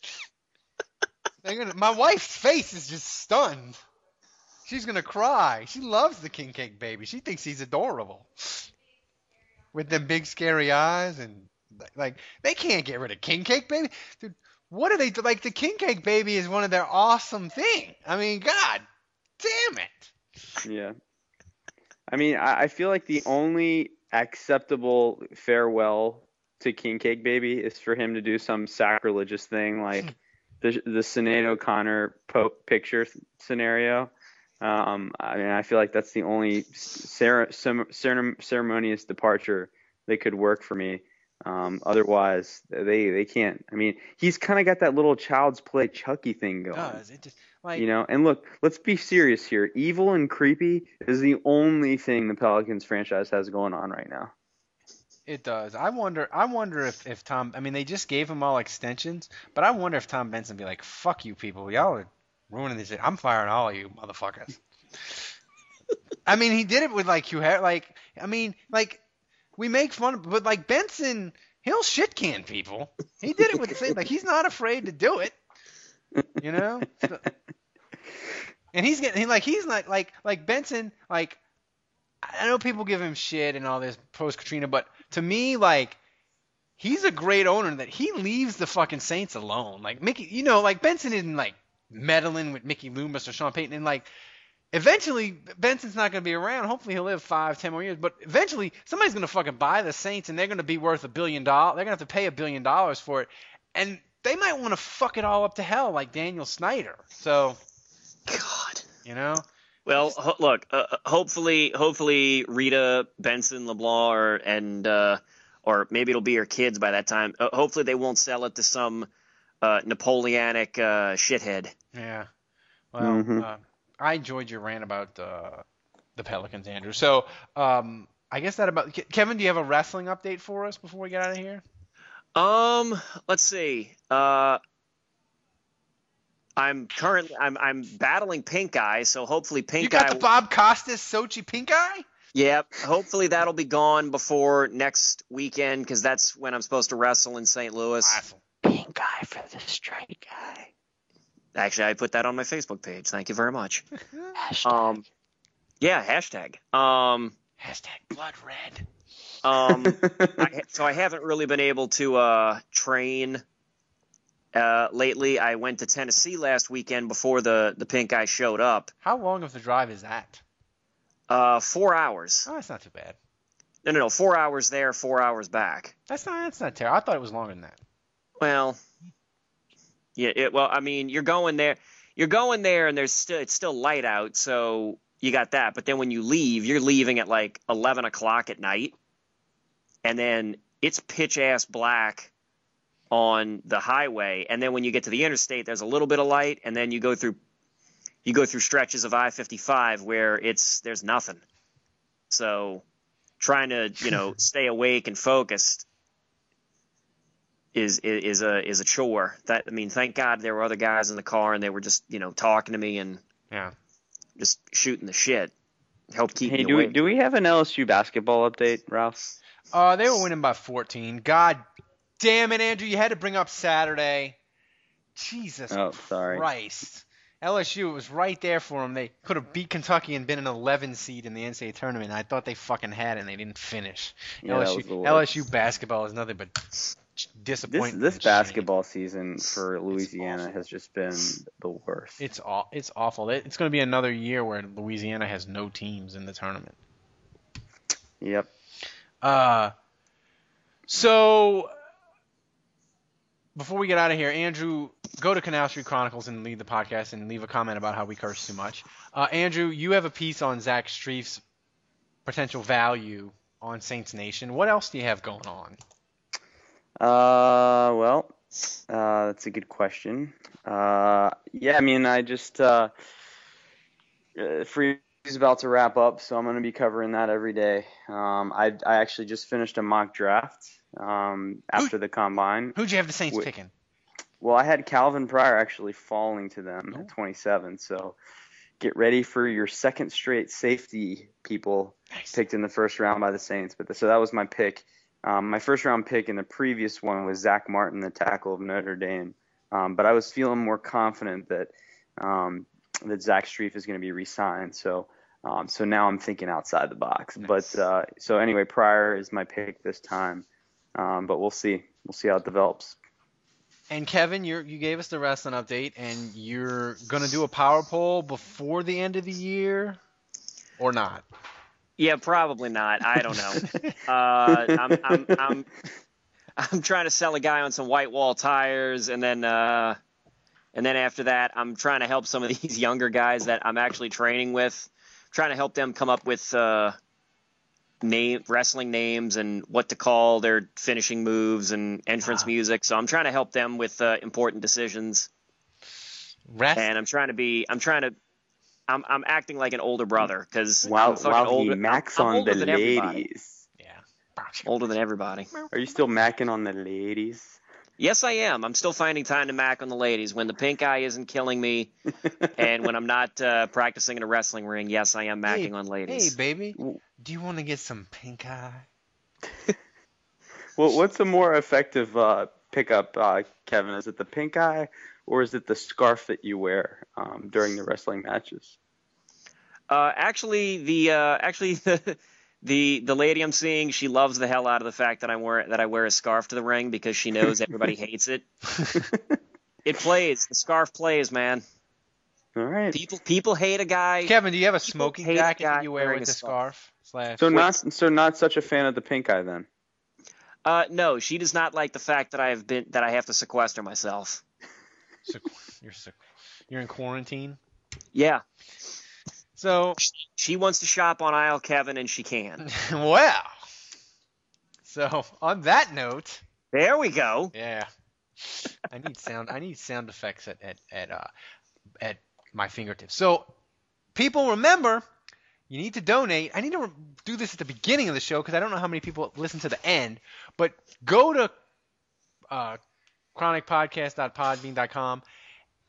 Gonna. My wife's face is just stunned. She's gonna cry. She loves the King Cake Baby. She thinks he's adorable. With them big scary eyes and like they can't get rid of King Cake Baby. Dude, what are they like? The King Cake Baby is one of their awesome thing. I mean, God damn it.
Yeah. I mean, I, I feel like the only acceptable farewell to King Cake Baby is for him to do some sacrilegious thing like the the Sinead O'Connor Pope picture scenario. Um, I mean, I feel like that's the only cer- cer- ceremonious departure that could work for me. Um, otherwise, they they can't. I mean, he's kind of got that little child's play Chucky thing going.
Does it just like
You know, and look, let's be serious here. Evil and creepy is the only thing the Pelicans franchise has going on right now.
It does. I wonder. I wonder if, if Tom. I mean, they just gave him all extensions, but I wonder if Tom Benson be like, "Fuck you, people. Y'all are ruining this. I'm firing all of you, motherfuckers." I mean, he did it with like Hugh. Har- Like, I mean, like we make fun, of, but like Benson, he'll shit can people. He did it with the same. Like, he's not afraid to do it. You know. So- and he's getting he, like he's not like like Benson like I know people give him shit and all this post Katrina, but to me, like, he's a great owner that he leaves the fucking Saints alone. Like Mickey, you know, like Benson isn't like meddling with Mickey Loomis or Sean Payton, and like, eventually Benson's not going to be around. Hopefully he'll live five, ten more years, but eventually somebody's going to fucking buy the Saints, and they're going to be worth a billion dollars. They're going to have to pay a billion dollars for it, and they might want to fuck it all up to hell like Daniel Snyder. So,
God.
you know.
Well, ho- look. Uh, hopefully, hopefully Rita Benson LeBlanc, or and uh, or maybe it'll be her kids by that time. Uh, hopefully, they won't sell it to some uh, Napoleonic uh, shithead.
Yeah. Well,
Mhm.
uh, I enjoyed your rant about uh, the Pelicans, Andrew. So, um, I guess that about Kevin. Do you have a wrestling update for us before we get out of here?
Um, let's see. Uh, I'm currently I'm I'm battling Pink Eye, so hopefully Pink
you got
Eye.
the Bob Costas Sochi pink eye.
Yep. Hopefully that'll be gone before next weekend because that's when I'm supposed to wrestle in St. Louis.
Awesome.
Pink Eye for the straight guy. Actually, I put that on my Facebook page. Thank you very much. Um, yeah, hashtag. Um,
Hashtag blood red.
um, I, so I haven't really been able to uh, train uh, lately. I went to Tennessee last weekend before the the pink eye showed up.
How long of the drive is that?
Uh, four hours.
Oh, that's not too bad.
No, no, no. Four hours there, four hours back.
That's not. That's not terrible. I thought it was longer than that.
Well, yeah. It, well, I mean, you're going there. You're going there, and there's still it's still light out, so you got that. But then when you leave, you're leaving at like eleven o'clock at night, and then it's pitch ass black on the highway. And then when you get to the interstate, there's a little bit of light, and then you go through you go through stretches of I-55 where it's there's nothing. So trying to you know stay awake and focused is is is a is a chore. That I mean, thank God there were other guys in the car and they were just you know talking to me and
Yeah.
just shooting the shit. Help keep
hey,
me
do we do we have an LSU basketball update, Ralph?
Uh, they were winning by 14. God damn it, Andrew! You had to bring up Saturday. Jesus
Oh, sorry.
Christ. LSU it was right there for them. They could have beat Kentucky and been an 11 seed in the NCAA tournament. I thought they fucking had it and they didn't finish.
Yeah,
LSU,
was the worst.
LSU basketball is nothing but disappointment.
this
shame.
basketball season for Louisiana has just been the worst.
It's aw- it's awful. It- It's going to be another year where Louisiana has no teams in the tournament.
Yep.
Uh, so before we get out of here, Andrew, go to Canal Street Chronicles and leave the podcast and leave a comment about how we curse too much. Uh, Andrew, you have a piece on Zach Strief's potential value on Saints Nation. What else do you have going on?
Uh, well, uh, that's a good question. Uh, yeah, I mean, I just uh, uh, free is about to wrap up, so I'm going to be covering that every day. Um, I I actually just finished a mock draft um, after the combine.
Who'd you have the Saints picking?
Well, I had Calvin Pryor actually falling to them
Oh.
at 27, so get ready for your second straight safety people
Nice.
picked in the first round by the Saints. But so that was my pick. Um, my first round pick in the previous one was Zach Martin, the tackle of Notre Dame. Um, but I was feeling more confident that um, that Zach Strief is going to be re-signed. So um, so now I'm thinking outside the box.
Nice.
But uh, so anyway, Pryor is my pick this time. Um, but we'll see. We'll see how it develops.
And Kevin, you you gave us the wrestling update, and you're gonna do a power poll before the end of the year. or not?
Yeah, probably not. I don't know. uh, I'm, I'm, I'm, I'm trying to sell a guy on some white wall tires, and then, uh, and then after that, I'm trying to help some of these younger guys that I'm actually training with, trying to help them come up with uh, name wrestling names and what to call their finishing moves and entrance music. So I'm trying to help them with uh, important decisions,
Rest.
and I'm trying to be, I'm trying to. I'm, I'm acting like an older brother because
While
I'm fucking
while he
older.
macks
I'm
on
older
the
than everybody.
ladies.
yeah.
Older than everybody.
Are you still macking on the ladies?
Yes, I am. I'm still finding time to mac on the ladies when the pink eye isn't killing me, and when I'm not uh, practicing in a wrestling ring. Yes, I am macking
Hey,
on ladies.
Hey, baby, do you want to get some pink eye?
Well, what's a more effective uh, pickup, uh, Kevin? Is it the pink eye or is it the scarf that you wear um, during the wrestling matches?
Uh, actually, the uh, actually the, the the lady I'm seeing, she loves the hell out of the fact that I wear that I wear a scarf to the ring because she knows everybody hates it. It plays. The scarf plays, man.
All right.
People people hate a guy.
Kevin, do you have a smoking
hate a
jacket that you wear with
a
the
scarf.
scarf?
So not so not such a fan of the pink eye then.
Uh, no, she does not like the fact that I have been that I have to sequester myself.
Sequ- you're sequ- you're in quarantine.
Yeah,
So
she wants to shop on aisle Kevin, and she can.
well. So on that note,
There we go.
yeah, I need sound. I need sound effects at at at uh, at my fingertips. So people remember. You need to donate. I need to do this at the beginning of the show because I don't know how many people listen to the end. But go to uh, chronicpodcast.podbean.com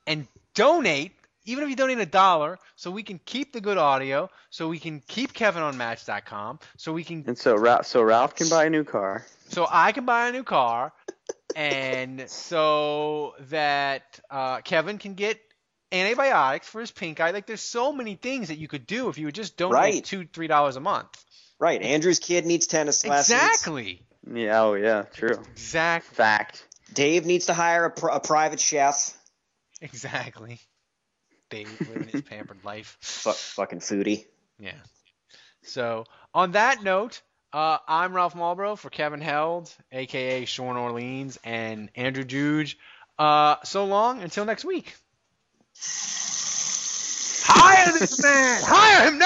and donate, even if you donate a dollar, so we can keep the good audio, so we can keep Kevin on Match.com, so we can,
And so Ralph, so Ralph can buy a new car.
so I can buy a new car, and so that uh, Kevin can get antibiotics for his pink eye. Like, there's so many things that you could do if you would just donate
Right.
two, three dollars a month.
Right. Andrew's kid needs tennis lessons.
Exactly.
Yeah. Oh yeah. True.
Exact
Fact.
Dave needs to hire a, pr- a private chef.
Exactly. Dave living his pampered life.
Fu- fucking foodie.
Yeah. So on that note, uh, I'm Ralph Malbrough for Kevin Held, aka Sean Orleans, and Andrew Juge. Uh, so long until next week. Hire this man. Hire him